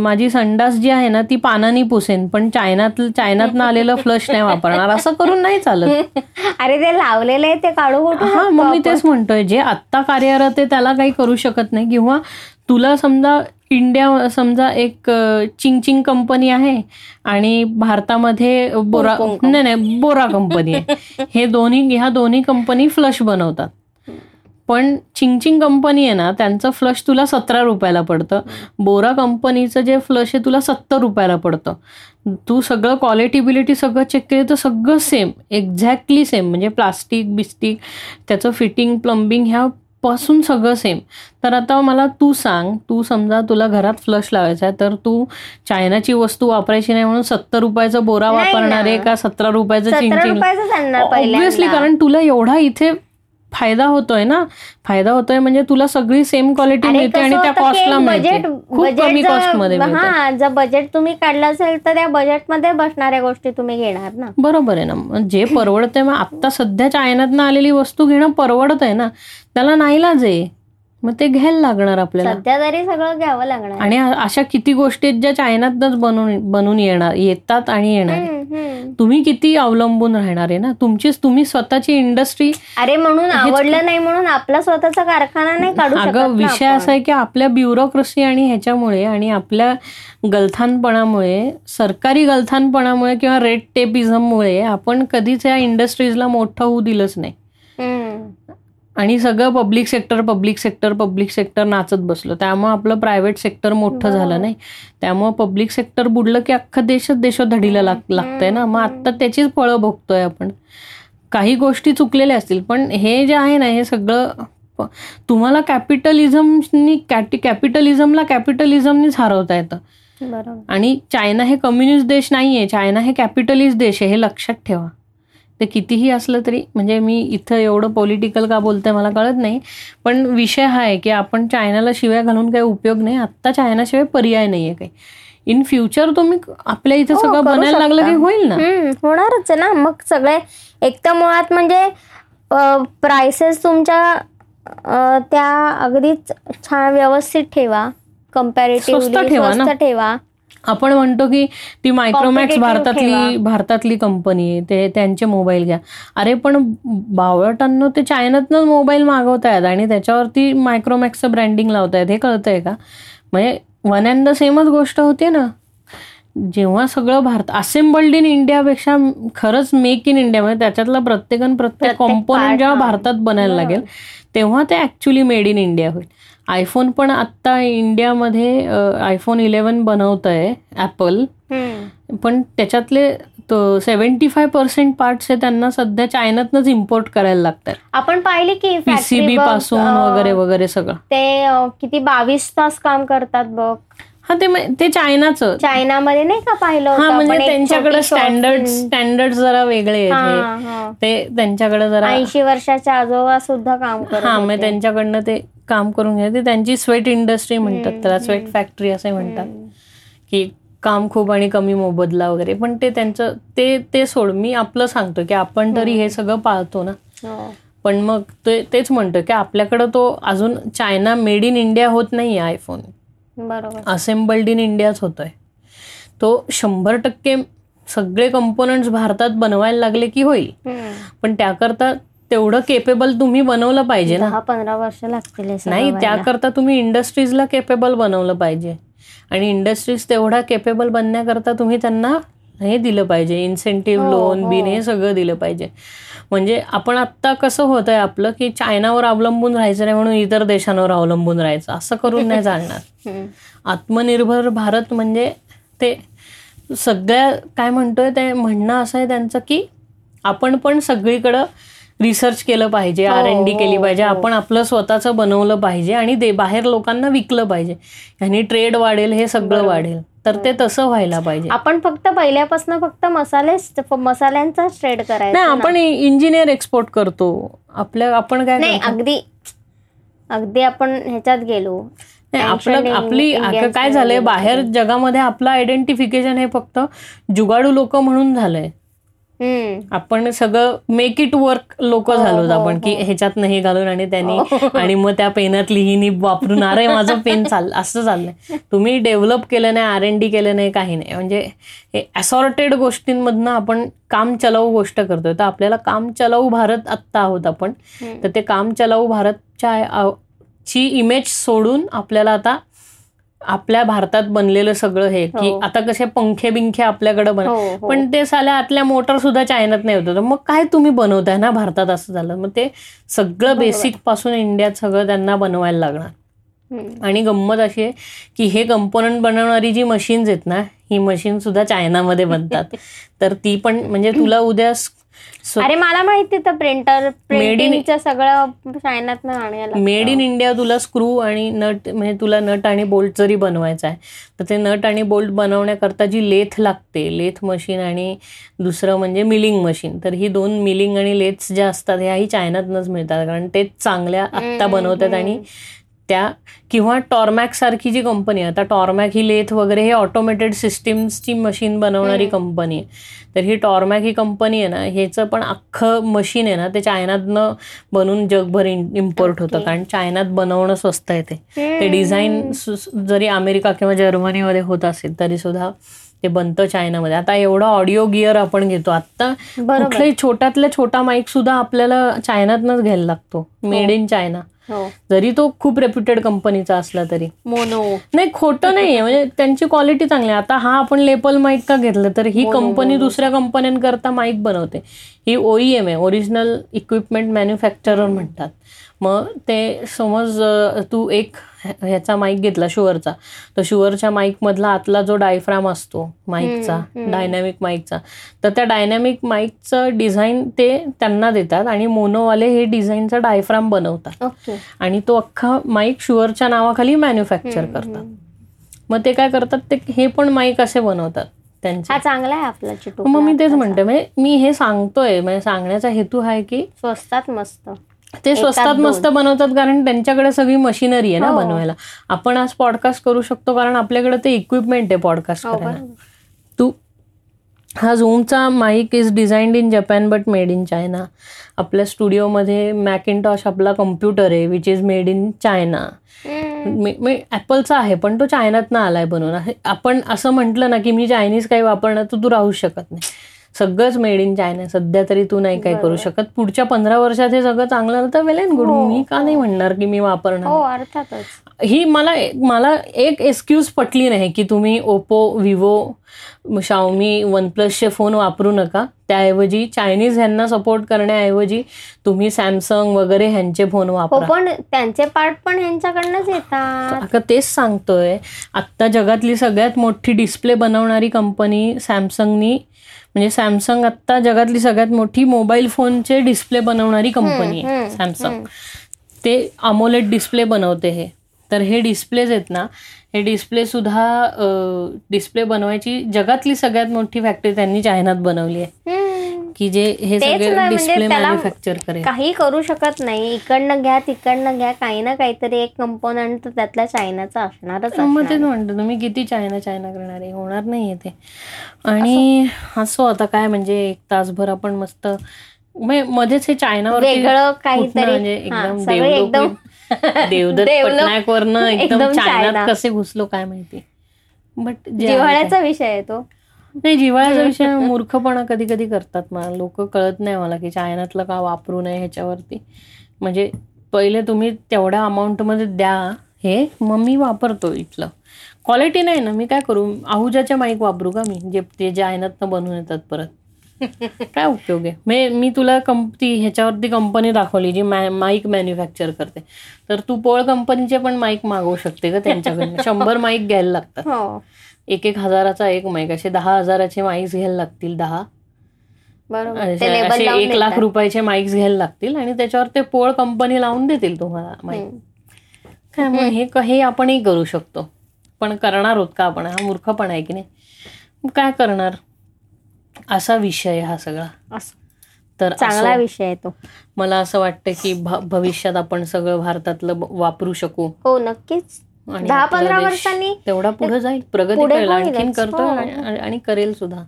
माझी संडास जी आहे ना ती पानानी पुसेन पण चायनात चायनातनं आलेलं फ्लश नाही वापरणार असं करून नाही चालत अरे ते लावलेले आहे ते काढू हा मग मी? तेच म्हणतोय जे आत्ता कार्यरत आहे त्याला काही करू शकत नाही किंवा तुला समजा इंडिया समजा एक अ, चिंग चिंग कंपनी आहे आणि भारतामध्ये बोरा. नाही नाही बोरा कंपनी आहे हे दोन्ही ह्या दोन्ही कंपनी फ्लश बनवतात पण चिंगचिंग कंपनी आहे ना त्यांचं फ्लश तुला सतरा रुपयाला पडतं. बोरा कंपनीचं जे फ्लश आहे तुला सत्तर रुपयाला पडतं. तू सगळं क्वालिटी बिलिटी सगळं चेक केलं तर सगळं सेम एक्झॅक्टली सेम म्हणजे प्लास्टिक बिस्टिक त्याचं फिटिंग प्लंबिंग ह्या पासून सगळं सेम तर आता मला तू सांग तू समजा तुला घरात फ्लश लावायचा आहे तर तू चायनाची वस्तू वापरायची नाही म्हणून सत्तर रुपयाचा बोरा वापरणार आहे. का? सतरा रुपयाचं चिंचिंग ऑब्विसली कारण तुला एवढा इथे फायदा होतोय ना? फायदा होतोय म्हणजे तुला सगळी सेम क्वालिटी मिळते आणि त्या कॉस्टला बजेट खूप कमी बजेट कॉस्टमध्ये जर- मिळते हा जर बजेट तुम्ही काढलं असेल तर त्या बजेटमध्ये बसणाऱ्या गोष्टी तुम्ही घेणार ना? बरोबर आहे ना. जे परवडतंय मग आता सध्या चायनातनं आलेली वस्तू घेणं परवडत आहे ना? त्याला नाईलाज आहे. मग ते घ्यायला लागणार आपल्याला सध्या तरी सगळं घ्यावं लागणार आणि अशा किती गोष्टी आहेत ज्या चायनातच बनवून बनून येणार येतात आणि येणार. तुम्ही किती अवलंबून राहणार आहे ना तुमचीच तुम्ही स्वतःची इंडस्ट्री अरे म्हणून आवडलं नाही म्हणून आपला स्वतःचा कारखाना नाही काढू अगं विषय. असा आहे की आपल्या ब्युरोक्रेसी आणि ह्याच्यामुळे आणि आपल्या गलथानपणामुळे सरकारी गलथानपणामुळे किंवा रेड टेपिझममुळे आपण कधीच या इंडस्ट्रीजला मोठं होऊ दिलंच नाही. आणि सगळं public sector public sector public sector नाचत बसलो. त्यामुळे आपलं प्रायव्हेट सेक्टर मोठं झालं नाही. त्यामुळे पब्लिक सेक्टर बुडलं की अख्खं देशच देशोधडीला लाग लागतंय ना. मग आता त्याचीच फळं भोगतोय आपण. काही गोष्टी चुकलेल्या असतील पण हे जे आहे ना हे सगळं तुम्हाला कॅपिटलिझमनी कॅपिटलिझमला कॅपिटलिझमनीच हरवता येतं. आणि चायना हे कम्युनिस्ट देश नाहीये. चायना हे कॅपिटलिस्ट देश आहे हे लक्षात ठेवा. ते कितीही असलं तरी म्हणजे मी इथं एवढं पॉलिटिकल का बोलते मला कळत नाही पण विषय हा आहे की आपण चायनाला शिव्या घालून काही उपयोग नाही आत्ता चायनाशिवाय पर्याय नाहीये काही. इन फ्युचर तुम्ही आपल्या इथे हो, सगळं बनायला लागलं की. होईल ना? होणारच आहे ना. मग सगळे एक तर मुळात म्हणजे प्राइसेस तुमच्या त्या अगदीच छान व्यवस्थित ठेवा. स्वस्त ठेवा. आपण म्हणतो की ती मायक्रोमॅक्स भारतातली. भारतातली कंपनी आहे. ते त्यांचे मोबाईल घ्या. अरे पण बावळटांनो ते चायनातनं मोबाईल मागवतायत आणि त्याच्यावरती मायक्रोमॅक्सचं ब्रँडिंग लावतायत. हे कळतंय का? म्हणजे वन अँड द सेमच गोष्ट होते ना. जेव्हा सगळं भारत असेंबल्ड इन इंडियापेक्षा खरंच मेक इन इंडिया म्हणजे त्याच्यातला प्रत्येकन प्रत्येक कॉम्पोनंट जेव्हा. भारतात बनायला लागेल तेव्हा ते ऍक्च्युली मेड इन इंडिया होईल. आयफोन पण आत्ता इंडियामध्ये आयफोन इलेव्हन बनवत आहे ॲपल. पण त्याच्यातले सेव्हन्टी फाय पर्सेंट पार्ट्स आहे त्यांना सध्या चायनातनंच इम्पोर्ट करायला लागतात आपण पाहिले की पीसीबी पासून वगैरे वगैरे सगळं ते किती बावीस तास काम करतात बघ हा ते ते चायनाचं चायनामध्ये नाही का पाहिलं हा म्हणजे त्यांच्याकडे स्टँडर्ड. स्टँडर्ड जरा वेगळे हा, हे. हा. ते त्यांच्याकडे जरा ऐंशी वर्षाच्या आजोबा सुद्धा काम करत हा. मग त्यांच्याकडनं ते काम करून घ्या ते त्यांची स्वेट इंडस्ट्री म्हणतात त्याला स्वेट फॅक्टरी असे म्हणतात. की काम खूप आणि कमी मोबदला वगैरे. पण ते त्यांचं ते ते सोड मी आपलं सांगतो की आपण तरी हे सगळं पाळतो ना. हो. पण मग ते तेच म्हणतो की आपल्याकडं तो अजून चायना मेड इन इंडिया होत नाही आयफोन बरोबर. असेंबल्ड इन इंडियाच होतोय. तो शंभर टक्के सगळे कंपोनंट्स भारतात बनवायला लागले की होईल. पण त्याकरता तेवढं केपेबल तुम्ही बनवलं पाहिजे ना पंधरा वर्ष लागतील नाही. त्याकरता तुम्ही इंडस्ट्रीजला केपेबल बनवलं पाहिजे आणि इंडस्ट्रीज तेवढा केपेबल बनण्याकरता तुम्ही त्यांना हे दिलं पाहिजे इन्सेंटिव्ह हो, लोन हो. बिन हे सगळं दिलं पाहिजे म्हणजे आपण आत्ता कसं होत आहे आपलं की चायनावर अवलंबून राहायचं नाही म्हणून इतर देशांवर अवलंबून राहायचं असं करून नाही चालणार. आत्मनिर्भर भारत म्हणजे ते सगळ्या काय म्हणतोय ते म्हणणं असं आहे त्यांचं की आपण पण सगळीकडं रिसर्च केलं पाहिजे हो, आर एन डी केली हो, पाहिजे हो. आपण आपलं स्वतःचं बनवलं पाहिजे आणि दे बाहेर लोकांना विकलं पाहिजे ह्यानी ट्रेड वाढेल हे सगळं. वाढेल तर ते तसं व्हायला पाहिजे आपण फक्त पहिल्यापासून फक्त मसालेच मसाल्यांचाच ट्रेड करायचा नाही. आपण इंजिनियर एक्सपोर्ट करतो आपल्या आपण काय नाही? अगदी अगदी आपण ह्याच्यात गेलो नाही आपलं आपली काय झालंय. बाहेर जगामध्ये आपलं आयडेंटिफिकेशन हे फक्त जुगाडू लोक म्हणून झालंय. आपण सगळं मेक इट वर्क लोक झालो आपण की हो. ह्याच्यात नाही घालून आणि त्यांनी हो. आणि मग त्या पेनात लिहिणी वापरून अरे माझं पेन चाल असं चाललंय तुम्ही डेव्हलप केलं नाही आर एन डी केलं नाही काही नाही म्हणजे हे असॉर्टेड गोष्टींमधनं आपण काम चलाऊ गोष्ट करतोय तर आपल्याला काम चलाऊ भारत आत्ता आहोत आपण. तर ते काम चलाऊ भारतच्या ची इमेज सोडून आपल्याला आता आपल्या भारतात बनलेलं सगळं हे की हो. आता कसे पंखे बिंखे आपल्याकडे बन हो, हो. पण ते साल्या आतल्या मोटर सुद्धा चायनात नाही होतं मग काय तुम्ही बनवताय ना भारतात असं झालं मग ते सगळं. बेसिकपासून इंडियात सगळं त्यांना बनवायला लागणार. आणि गंमत अशी आहे की हे कंपोनंट बनवणारी जी मशीन्स आहेत ना ही मशीन सुद्धा चायनामध्ये बनतात तर ती पण म्हणजे तुला उद्या अरे मला माहिती तर प्रिंटर प्रिंटिंगचं सगळं चायनात आणायला मेड इन इंडिया तुला स्क्रू आणि नट म्हणजे तुला नट आणि बोल्ट जरी बनवायचा आहे तर ते नट आणि बोल्ट बनवण्याकरता जी लेथ लागते लेथ मशीन आणि दुसरं म्हणजे मिलिंग मशीन तर ही दोन मिलिंग आणि लेथ्स ज्या असतात ह्याही चायनातनंच मिळतात कारण तेच चांगल्या आत्ता बनवतात आणि. त्या किंवा टॉर्मॅक सारखी जी कंपनी आहे. आता टॉर्मॅक ही लेथ वगैरे हे ऑटोमेटेड सिस्टीम्सची मशीन बनवणारी. कंपनी आहे. तर ही टॉर्मॅक ही कंपनी आहे ना ह्याचं पण अख्खं मशीन आहे ना ते चायनातनं बनवून जगभर इम्पोर्ट होतं. कारण चायनात बनवणं स्वस्त आहे ते. डिझाईन जरी अमेरिका किंवा जर्मनीमध्ये होत असेल तरी सुद्धा ते बनतं चायनामध्ये आता एवढा ऑडिओ गिअर आपण घेतो. आता कुठलाही छोट्यातल्या छोटा माईक सुद्धा आपल्याला चायनातनच घ्यायला लागतो. मेड इन चायना जरी तो खूप रेप्युटेड कंपनीचा असला तरी. मोनो. नाही खोटं नाहीये म्हणजे त्यांची क्वालिटी चांगली आहे. आता हा आपण लेपल माईक का घेतलं तर ही हो, हो, कंपनी हो. दुसऱ्या कंपन्यांकरता माईक बनवते. ही ओईएम आहे ओरिजिनल इक्विपमेंट मॅन्युफॅक्चरर म्हणतात. मग ते समज तू एक ह्याचा माईक घेतला शुअरचा तर शुअरच्या माईक मधला आतला जो डायफ्राम असतो माईकचा. डायनॅमिक माईकचा तर त्या डायनॅमिक माईकचं डिझाईन ते त्यांना देतात आणि मोनोवाले हे डिझाईनचा डायफ्राम बनवतात. आणि तो अख्खा माईक शुअरच्या नावाखाली मॅन्युफॅक्चर करतात. मग ते काय करतात? ते हे पण माईक असे बनवतात त्यांचे. चांगला आहे आपला मग मी तेच म्हणते म्हणजे मी हे सांगतोय म्हणजे सांगण्याचा हेतू आहे की स्वस्तात मस्त. ते स्वस्तात. मस्त बनवतात कारण त्यांच्याकडे सगळी मशिनरी आहे ना हो. बनवायला आपण आज पॉडकास्ट करू शकतो कारण आपल्याकडे ते इक्विपमेंट आहे पॉडकास्ट हो करायला. तू हा झूमचा mic is designed in Japan but made in China आपल्या स्टुडिओमध्ये मॅकिनटॉश आपला कम्प्युटर आहे which is made in China. ॲपलचा आहे पण तो चायनातनं आलाय बनवून. आपण असं म्हटलं ना की मी चायनीज काही वापरणार तर तू राहू शकत नाही सगळंच मेड इन चायना सध्या तरी तू नाही काही करू. शकत. पुढच्या पंधरा वर्षात हे सगळं चांगलं तर वेल अँड गुड हो, मी का नाही म्हणणार की मी वापरणार? हो अर्थातच. ही मला मला एक एक्सक्यूज पटली नाही की तुम्ही ओप्पो विवो शाओमी वन प्लसचे फोन वापरू नका. त्याऐवजी चायनीज ह्यांना सपोर्ट करण्याऐवजी तुम्ही सॅमसंग वगैरे ह्यांचे फोन हो वापरा. पण त्यांचे पार्ट पण ह्यांच्याकडनंच येतात. अगं तेच सांगतोय. आत्ता जगातली सगळ्यात मोठी डिस्प्ले बनवणारी कंपनी सॅमसंगनी म्हणजे सॅमसंग आत्ता जगातली सगळ्यात मोठी मोबाईल फोनचे डिस्प्ले बनवणारी कंपनी आहे सॅमसंग. ते अमोलेट डिस्प्ले बनवते हे तर हे डिस्प्लेज आहेत ना हे डिस्प्ले सुद्धा डिस्प्ले बनवायची जगातली सगळ्यात मोठी फॅक्टरी त्यांनी चायनात बनवली आहे. की जे हे सगळे म्हणजे डिस्प्ले मॅन्युफॅक्चर करेल. काही करू शकत नाही. इकडनं घ्या तिकडनं घ्या काही ना काहीतरी एक कंपोनंट त्यातल्या चायनाचा असणारच मग. तेच म्हणतो तुम्ही किती चायना चायना करणार आहे? होणार नाहीये ते. आणि असो आता काय म्हणजे एक तासभर आपण मस्त म्हणजे मध्येच हे चायनावर वेगळं काहीतरी म्हणजे एकदम देवदत्त एकदम चायनात चायना. कसे घुसलो काय माहिती. बट जिव्हाळ्याचा विषय आहे तो. नाही जिव्हाळ्याचा विषय मूर्खपणा कधी कधी करतात. मला लोक कळत नाही मला की चायनातलं का वापरू नये ह्याच्यावरती. म्हणजे पहिले तुम्ही तेवढ्या अमाऊंटमध्ये द्या. हे मग मी वापरतो इथलं. क्वालिटी नाही ना मी काय करू? आहुजाचे माईक वापरू का मी? जे ते जे आहेत ना बनवून येतात परत. काय उपयोग आहे? मी मी तुला कंपनी ह्याच्यावरती कंपनी दाखवली जी मा माईक मॅन्युफॅक्चर करते. तर तू पोळ कंपनीचे पण माईक मागवू शकते का त्यांच्याकडनं? शंभर माईक घ्यायला लागतात. हो. एक एक हजाराचा एक माईक असे दहा हजाराचे माईक्स घ्यायला लागतील दहा. बरोबर. एक लाख. रुपयाचे माईक्स घ्यायला लागतील आणि त्याच्यावर ते पोळ कंपनी लावून देतील तुम्हाला माईक. काय मग हे हे आपणही करू शकतो. पण करणार आहोत का आपण? हा मूर्खपणा आहे की नाही? काय करणार? असा विषय हा सगळा. तर चांगला विषय आहे तो. मला असं वाटतं की भविष्यात आपण सगळं भारतातलं वापरू शकू. हो नक्कीच. दहा पंधरा वर्षांनी तेवढा पुढे जाईल. प्रगती करेल आणखीन हो. आणि- आणि करेल सुद्धा.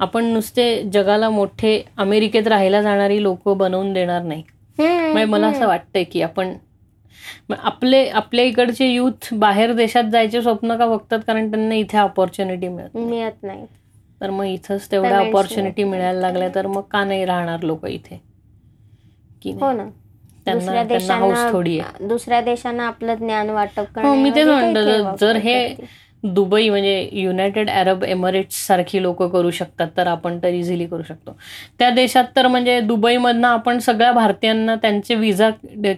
आपण नुसते जगाला मोठे अमेरिकेत राहायला जाणारी लोक बनवून देणार नाही. म्हणजे मला असं वाटतंय की आपण आपले आपल्या इकडचे युथ बाहेर देशात जायचे स्वप्न का बघतात? कारण त्यांना इथे ऑपॉर्च्युनिटी मिळत मिळत नाही. तर मग इथंच तेवढ्या ऑपॉर्च्युनिटी मिळायला लागल्या. तर मग का नाही राहणार लोक इथे? की हो ना. दुसऱ्या देशांना दुसऱ्या देशांना आपलं ज्ञान वाटप हो मी तेच म्हणतो जर- हे. दुबई म्हणजे युनायटेड अरब एमिरेट्स सारखी लोक करू शकतात तर आपण तर इझिली करू शकतो. त्या देशात तर म्हणजे दुबईमधनं आपण सगळ्या भारतीयांना त्यांचे विजा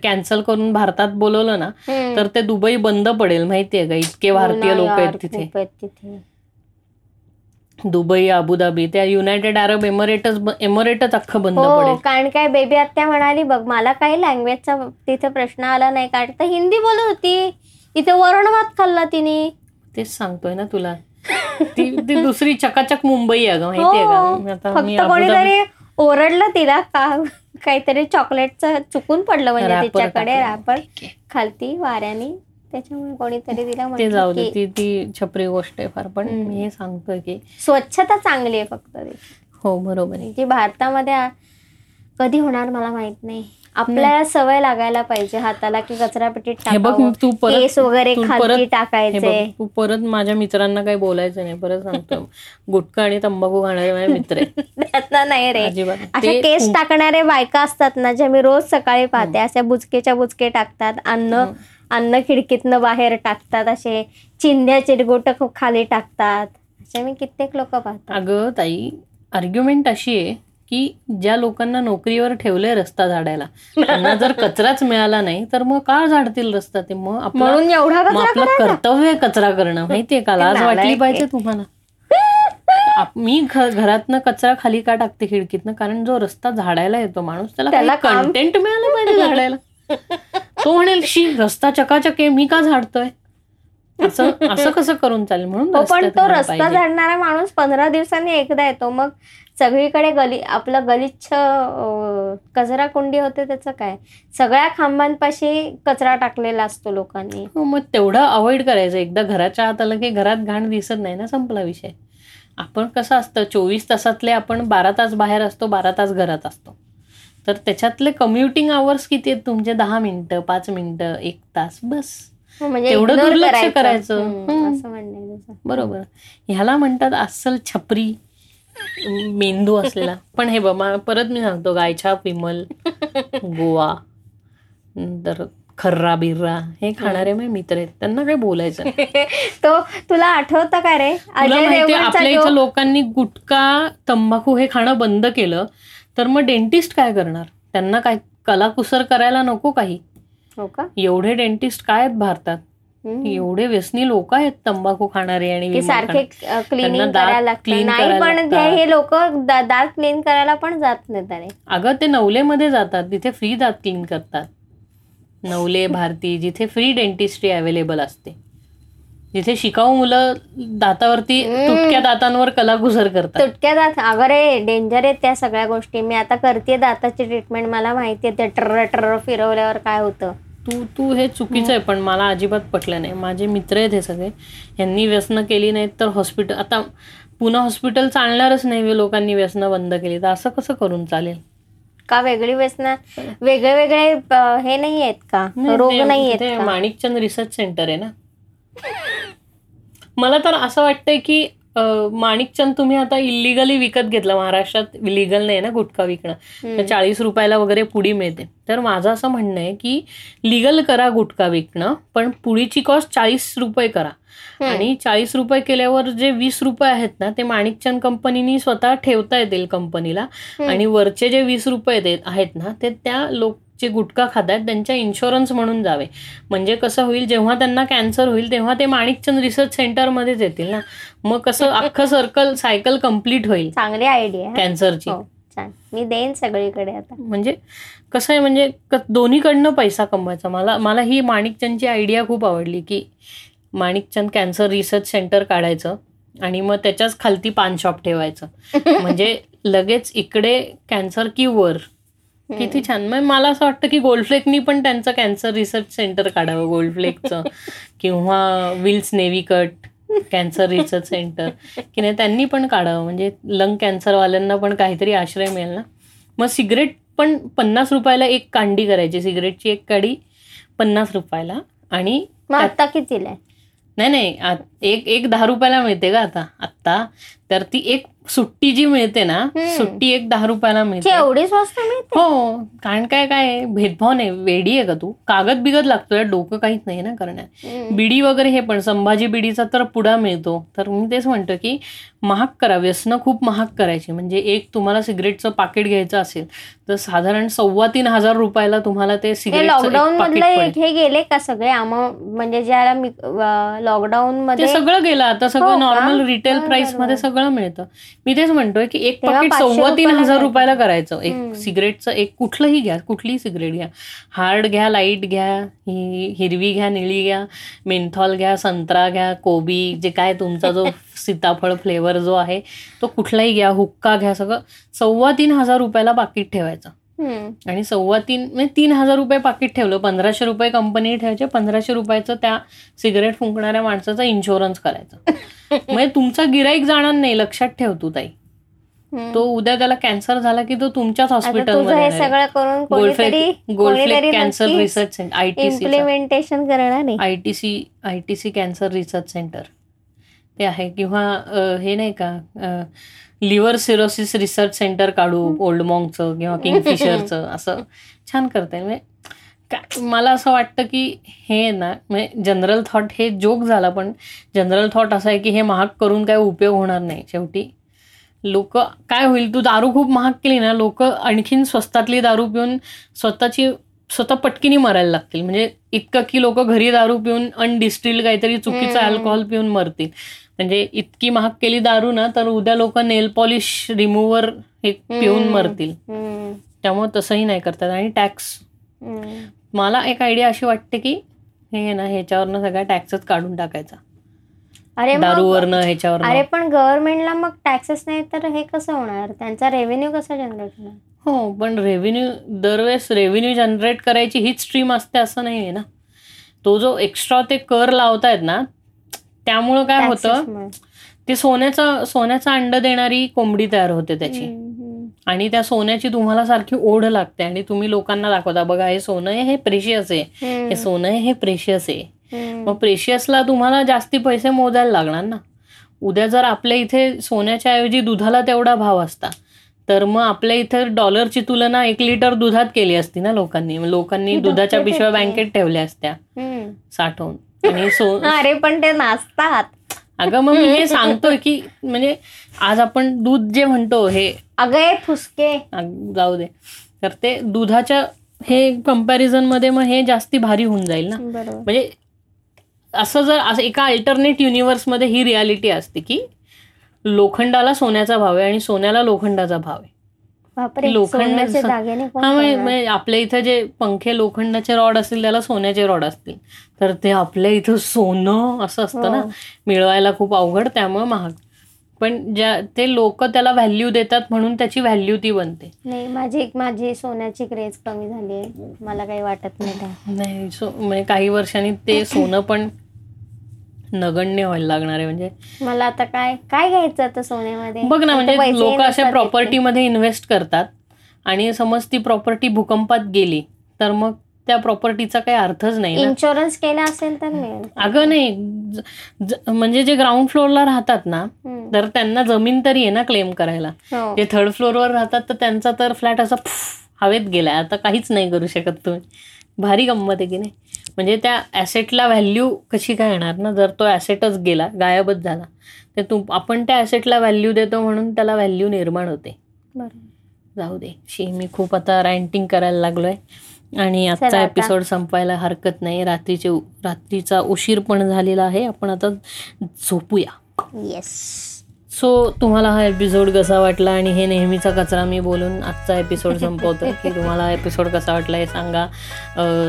कॅन्सल करून भारतात बोलवलं ना. तर ते दुबई बंद पडेल माहितीये का? इतके हो भारतीय लोक आहेत तिथे. दुबई अबुधाबी त्या युनायटेड अरब एमिरेटच एमिरेटच अख्खं बंद हो पडेल. कारण काय बेबी आत्या म्हणाली बघ मला काही लँग्वेजचा तिथे प्रश्न आला नाही कारण तर हिंदी बोलत होती. इथे वरण भात खाल्ला तिने. तेच सांगतोय ना तुला. ती ती दुसरी चकाचक मुंबई आहे ग माहितीये का? हो. फक्त कोणीतरी ओरडलं तिला का काहीतरी चॉकलेटचं चुकून पडलं म्हणजे तिच्याकडे. रॅपर खालती वाऱ्याने. त्याच्यामुळे कोणीतरी तिला ते जाऊ दे की ती ती छपरी गोष्ट आहे फार पण. मी हे सांगतोय की स्वच्छता चांगली आहे फक्त हो बरोबर आहे. जी भारतामध्ये कधी होणार मला माहीत नाही. आपल्याला सवय लागायला पाहिजे हाताला की कचरा पेटीत हे बघ टाकावं. तू परत केस वगैरे तू खालती परत हे टाकायचे. तू परत माझ्या मित्रांना काही बोलायचं नाही. परत सांगतो. गुटखा आणि तंबाखू खाणारे माझे मित्र आहेत. त्यातला नाही रे. अजिबात. अशा ते केस टाकणारे बायका असतात ना ज्या मी रोज सकाळी पाहते. अशा बुचकेच्या बुचके टाकतात. अन्न अन्न खिडकीतनं बाहेर टाकतात. असे चिंध्या चिरगोट खाली टाकतात. असे मी कित्येक लोक पाहतात. अगं ताई आर्ग्युमेंट अशी आहे की ज्या लोकांना नोकरीवर ठेवलंय रस्ता झाडायला त्यांना जर कचराच मिळाला नाही तर मग का झाडतील रस्ता ते? मग कचरा आपलं? कर्तव्य आहे कचरा करणं माहितीये का? लाज वाटली. पाहिजे तुम्हाला. मी घरातनं कचरा खाली का टाकते खिडकीतनं? कारण जो रस्ता झाडायला येतो माणूस त्याला कंटेंट मिळालं पाहिजे झाडायला. तो म्हणेल शी रस्ता चकाचक आहे मी का झाडतोय? असं असं कसं करून चालेल? म्हणून हो पण तो रस्ता. झाडणारा माणूस पंधरा दिवसांनी एकदा येतो. मग सगळीकडे गली आपलं गलिच्छ कचरा कुंडी होते त्याचं काय? सगळ्या खांबांपाशी कचरा टाकलेला असतो लोकांनी. हो मग तेवढं अवॉइड करायचं. एकदा घराच्या आत आलं की घरात घाण दिसत नाही ना संपला विषय. आपण कसं असतं चोवीस तासातले आपण बारा तास बाहेर असतो बारा तास घरात असतो. तर त्याच्यातले कम्युटिंग आवर्स किती आहेत तुमचे? दहा मिनिटं पाच मिनिटं एक तास बस. हो, म्हणजे ignore दुर्लक्ष करायचं. बरोबर. ह्याला म्हणतात अस्सल छपरी. मेंदू असलेला पण हे बघ परत मी सांगतो गायछाप विमल गोवा नंतर खर्रा बिर्रा हे खाणारे माझे मित्र आहेत त्यांना काही बोलायचं. तो तुला आठवतं का रे आपल्या इथं? लोकांनी गुटखा तंबाखू हे खाणं बंद केलं तर मग डेंटिस्ट काय करणार त्यांना काय कलाकुसर करायला नको काही हो का एवढे डेंटिस्ट काय आहेत भारतात. एवढे व्यसनी लोक आहेत तंबाखू खाणारे आणि सारखे. क्लिनिंग करायला नाही पण हे लोक दात क्लीन करायला पण जात अरे अगं ते नवलेमध्ये जातात तिथे फ्री दात क्लीन करतात. नवले भारती जिथे फ्री डेंटिस्ट्री अवेलेबल असते. जिथे शिकाऊ मुलं दातावरती. तुटक्या दातांवर कलाकुसर करतात. तुटक्या दात अगं रे डेंजर आहेत त्या सगळ्या गोष्टी. मी आता करते दाताची ट्रीटमेंट मला माहितीये ते ट्र ट्र फिरवल्यावर काय होतं. तू तू हे चुकीचं आहे पण मला अजिबात पटलं नाही. माझे मित्र आहेत हे सगळे. यांनी व्यसनं केली नाहीत तर हॉस्पिटल आता पुन्हा हॉस्पिटल चालणारच नाही लोकांनी व्यसनं बंद केली. तर असं कसं करून चालेल? का वेगळी व्यसन? वेगळे वेगळे हे नाही आहेत का? रोग नाही आहेत माणिकचंद रिसर्च सेंटर आहे ना. मला तर असं वाटतंय की माणिकचंद तुम्ही आता इलिगली विकत घेतला. महाराष्ट्रात लिगल नाही ना गुटखा विकणं. तर चाळीस रुपयाला वगैरे पुडी मिळते. तर माझं असं म्हणणं आहे की लिगल करा गुटखा विकणं पण पुडीची कॉस्ट चाळीस रुपये करा. आणि चाळीस रुपये केल्यावर जे वीस रुपये आहेत ना ते माणिकचंद कंपनीनी स्वतः ठेवता येतील कंपनीला. आणि वरचे जे वीस रुपये आहेत ना ते त्या लोक जे गुटखा खात आहेत त्यांच्या इन्शुरन्स म्हणून जावे. म्हणजे कसं होईल जेव्हा त्यांना कॅन्सर होईल तेव्हा ते माणिकचंद रिसर्च सेंटरमध्येच येतील ना? मग कसं अख्खं सर्कल सायकल कंप्लीट होईल चांगली आयडिया कॅन्सरची हो मी देईन सगळीकडे आता. म्हणजे कसं आहे म्हणजे दोन्हीकडनं पैसा कमवायचा. मला मला ही माणिकचंदची आयडिया खूप आवडली की माणिकचंद कॅन्सर रिसर्च सेंटर काढायचं आणि मग त्याच्याच खालती पान शॉप ठेवायचं. म्हणजे लगेच इकडे कॅन्सर की वर किती छान. मग मला असं वाटतं की गोल्डफ्लेकनी पण त्यांचं कॅन्सर रिसर्च सेंटर काढावं गोल्डफ्लेकचं किंवा Wills Navy Cut cancer research centre की नाही त्यांनी पण काढावं. म्हणजे लंग कॅन्सरवाल्यांना पण काहीतरी आश्रय मिळेल ना. मग सिगरेट पण पन्नास रुपयाला एक कांडी करायची. सिगरेटची एक काडी पन्नास रुपयाला. आणि आता कितीला नाही नाही. एक एक दहा रुपयाला मिळते का आता. आत्ता. तर ती एक सुट्टी जी मिळते ना सुट्टी एक दहा रुपयाला मिळते. एवढी स्वस्त मिळते? हो कारण काय काय भेदभाव नाही वेडी आहे का तू? कागद बिगद लागतोय डोकं काहीच नाही ना करण्यात. बिडी वगैरे हे पण संभाजी बिडीचा तर पुडा मिळतो. तर मी तेच म्हणतो की महाग करा व्यसनं खूप महाग करायची म्हणजे एक तुम्हाला सिगरेटचं पाकिट घ्यायचं असेल तर साधारण सव्वा तीन हजार रुपयाला तुम्हाला ते सिगरेटचं लॉकडाऊन मधलं हे गेले का सगळे म्हणजे ज्याला लॉकडाऊन मध्ये सगळं गेलं आता हो सगळं? नॉर्मल रिटेल प्राइसमध्ये. सगळं मिळतं मी तेच म्हणतोय की एक पाकिट सव्वा तीन हजार. रुपयाला करायचं. एक सिगरेटचं एक कुठलंही घ्या कुठलीही सिगरेट घ्या हार्ड घ्या लाइट घ्या हि- हिरवी घ्या निळी घ्या मेंथॉल घ्या संत्रा घ्या कोबी जे काय तुमचा जो सीताफळ फ्लेवर जो आहे तो कुठलाही घ्या हुक्का घ्या सगळं सव्वा तीन हजार रुपयाला पाकिट ठेवायचं. आणि सव्वा तीन म्हणजे तीन हजार रुपये पाकिट ठेवलं पंधराशे रुपये कंपनी ठेवायचे पंधराशे रुपयाचं त्या सिगरेट फुंकणाऱ्या माणसाचा इन्शुरन्स करायचं. म्हणजे तुमचा गिराईक जाणार नाही लक्षात ठेव तू ताई. तो उद्या त्याला कॅन्सर झाला की तो तुमच्याच हे हॉस्पिटलमध्ये सगळं करून Gold Flake cancer research centre ITC implementation करणार नाही ITC ITC cancer research centre ते आहे किंवा हे नाही का लिव्हर सिरोसिस रिसर्च सेंटर काढू ओल्ड मॉंगचं किंवा किंगफिशरचं असं छान करता म्हणजे का- मला असं वाटतं की हे ना म्हणजे जनरल थॉट हे जोक झाला पण जनरल थॉट असा आहे की हे महाग करून काय उपयोग होणार नाही शेवटी. लोक काय होईल तू दारू खूप महाग केली ना लोक आणखीन स्वस्तातली दारू पिऊन स्वतःची स्वतः पटकिनी मरायला लागतील. म्हणजे इतकं की लोक घरी दारू पिऊन अनडिस्टिल्ड काहीतरी चुकीचं. अल्कोहोल पिऊन मरतील. म्हणजे इतकी महाग केली दारू ना तर उद्या लोक नेल पॉलिश रिमूव्हर हे पिऊन. मरतील. त्यामुळे तसंही नाही करतात. आणि टॅक्स. मला एक आयडिया अशी वाटते की हे ना ह्याच्यावरनं सगळा टॅक्सच काढून टाकायचा. अरे दारूवरनं अरे ह्याच्यावरनं पण गव्हर्नमेंटला मग टॅक्सेस नाही तर हे कसं होणार? त्यांचा रेव्हेन्यू कसा जनरेट होणार? हो पण रेव्हेन्यू दरवेळेस रेव्हेन्यू जनरेट करायची हीच स्ट्रीम असते असं नाही आहे ना. तो जो एक्स्ट्रा ते कर लावतायत ना त्यामुळं काय होतं. ते सोन्याचं सोन्याचा अंड देणारी कोंबडी तयार होते त्याची. आणि त्या सोन्याची तुम्हाला सारखी ओढ लागते आणि तुम्ही लोकांना दाखवता बघा हे सोनं आहे हे प्रेशियस आहे. हे सोनं आहे हे प्रेशियस आहे. मग प्रेशियसला तुम्हाला जास्ती पैसे मोजायला लागणार ना उद्या जर आपल्या इथे सोन्याच्या ऐवजी दुधाला तेवढा भाव असता तर मग आपल्या इथे डॉलरची तुलना एक लिटर दुधात केली असती ना लोकांनी लोकांनी दुधाच्या पिशव्या बँकेत ठेवल्या असत्या. साठवून अरे पण ते नाचतात. अगं मग मी हे सांगतोय की म्हणजे आज आपण दूध जे म्हणतो हे अगं हे फुसके. जाऊ दे. तर ते दुधाच्या हे कंपॅरिझनमध्ये मग हे जास्ती भारी होऊन जाईल ना. म्हणजे असं जर असं एका अल्टरनेट युनिव्हर्समध्ये ही रियालिटी असते की लोखंडाला सोन्याचा भाव आहे आणि सोन्याला लोखंडाचा भाव आहे. बापरे लोखंड- सोन्याचे दागिने कोण हा म्हणजे-? म्हणजे आपल्या इथं जे पंखे लोखंडाचे रॉड असतील त्याला सोन्याचे रॉड असतील. तर ते आपल्या इथं सोनं असं असतं ना. हो. मिळवायला खूप अवघड त्यामुळे महाग. पण ज्या ते लोक त्याला व्हॅल्यू देतात म्हणून त्याची व्हॅल्यू ती बनते. नाही माझी माझी सोन्याची क्रेज कमी झाली आहे. मला काही वाटत नाही नाही म्हणजे काही वर्षांनी ते सोनं पण नगण्य व्हायला लागणार आहे म्हणजे. मला आता काय काय घ्यायचं आता सोन्यामध्ये? बघ ना म्हणजे लोक अशा प्रॉपर्टीमध्ये इन्व्हेस्ट करतात आणि समज ती प्रॉपर्टी भूकंपात गेली तर मग त्या प्रॉपर्टीचा काही अर्थच नाही इन्शुरन्स केला असेल तर मिळेल. अगं नाही म्हणजे जे ग्राउंड फ्लोअरला राहतात ना. तर त्यांना जमीन तरी आहे ना क्लेम करायला. हो. जे थर्ड फ्लोअरवर राहतात तर त्यांचा तर फ्लॅट असा हवेत गेलाय. आता काहीच नाही करू शकत तुम्ही. भारी गंमत आहे की नाही? म्हणजे त्या ॲसेटला व्हॅल्यू कशी काय येणार ना? जर तो ॲसेटच गेला गायबच झाला तर तू आपण त्या ॲसेटला व्हॅल्यू देतो म्हणून त्याला व्हॅल्यू निर्माण होते. जाऊ दे. शी मी खूप आता रँटिंग करायला लागलोय. आणि आजचा आता. एपिसोड संपायला हरकत नाही. रात्रीचे रात्रीचा उशीर पण झालेला आहे. आपण आता झोपूया. येस सो तुम्हाला हा एपिसोड कसा वाटला आणि हे नेहमीचा कचरा मी बोलून आजचा एपिसोड संपवतो की तुम्हाला हा एपिसोड कसा वाटला हे सांगा.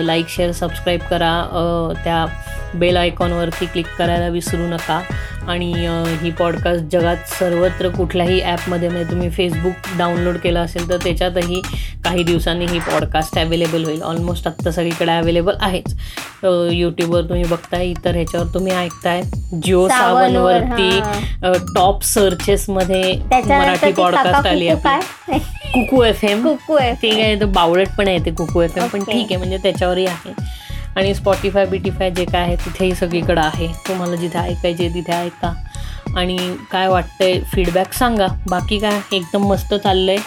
लाईक शेअर सबस्क्राईब करा. त्या बेल आयकॉनवरती क्लिक करायला विसरू नका. आणि ही पॉडकास्ट जगात सर्वत्र कुठल्याही ॲपमध्ये म्हणजे तुम्ही फेसबुक डाउनलोड केलं असेल तर त्याच्यातही काही दिवसांनी ही पॉडकास्ट अवेलेबल होईल. ऑलमोस्ट आत्ता सगळीकडे अवेलेबल आहेच. यूट्यूबवर तुम्ही बघताय इतर ह्याच्यावर तुम्ही ऐकताय. जिओ सावनवर, सावनवरती टॉप सर्चेसमध्ये मराठी ती पॉडकास्ट आली आहे काय? कुकू एफ एम कुकू आहे ते तर बावळट पण येते कुकू एफ एम पण. ठीक आहे म्हणजे त्याच्यावरही आहे. आणि स्पॉटीफाय बिटीफाय जे काय आहे तिथेही सगळीकडे आहे. तुम्हाला जिथे ऐकायचे तिथे ऐका. आणि काय वाटतंय? फीडबॅक सांगा. बाकी काय? एकदम मस्त चाललंय.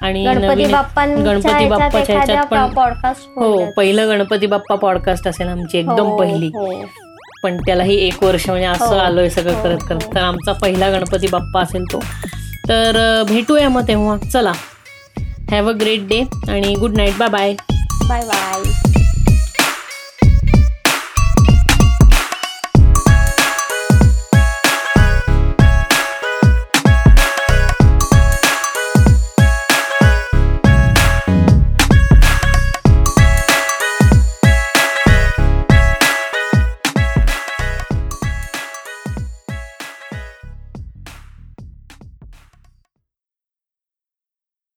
आणि गणपती बाप्पांच्या गणपती ह्याच्यात पण पॉडकास्ट हो पहिलं गणपती बाप्पा पॉडकास्ट असेल आमची एकदम पहिली. पण त्यालाही एक वर्ष म्हणजे असं हो. आलोय सगळं हो, करत करत. हो. तर आमचा पहिला गणपती बाप्पा असेल तो. तर भेटूया मग तेव्हा. चला. हॅव अ ग्रेट डे आणि good night bye bye bye bye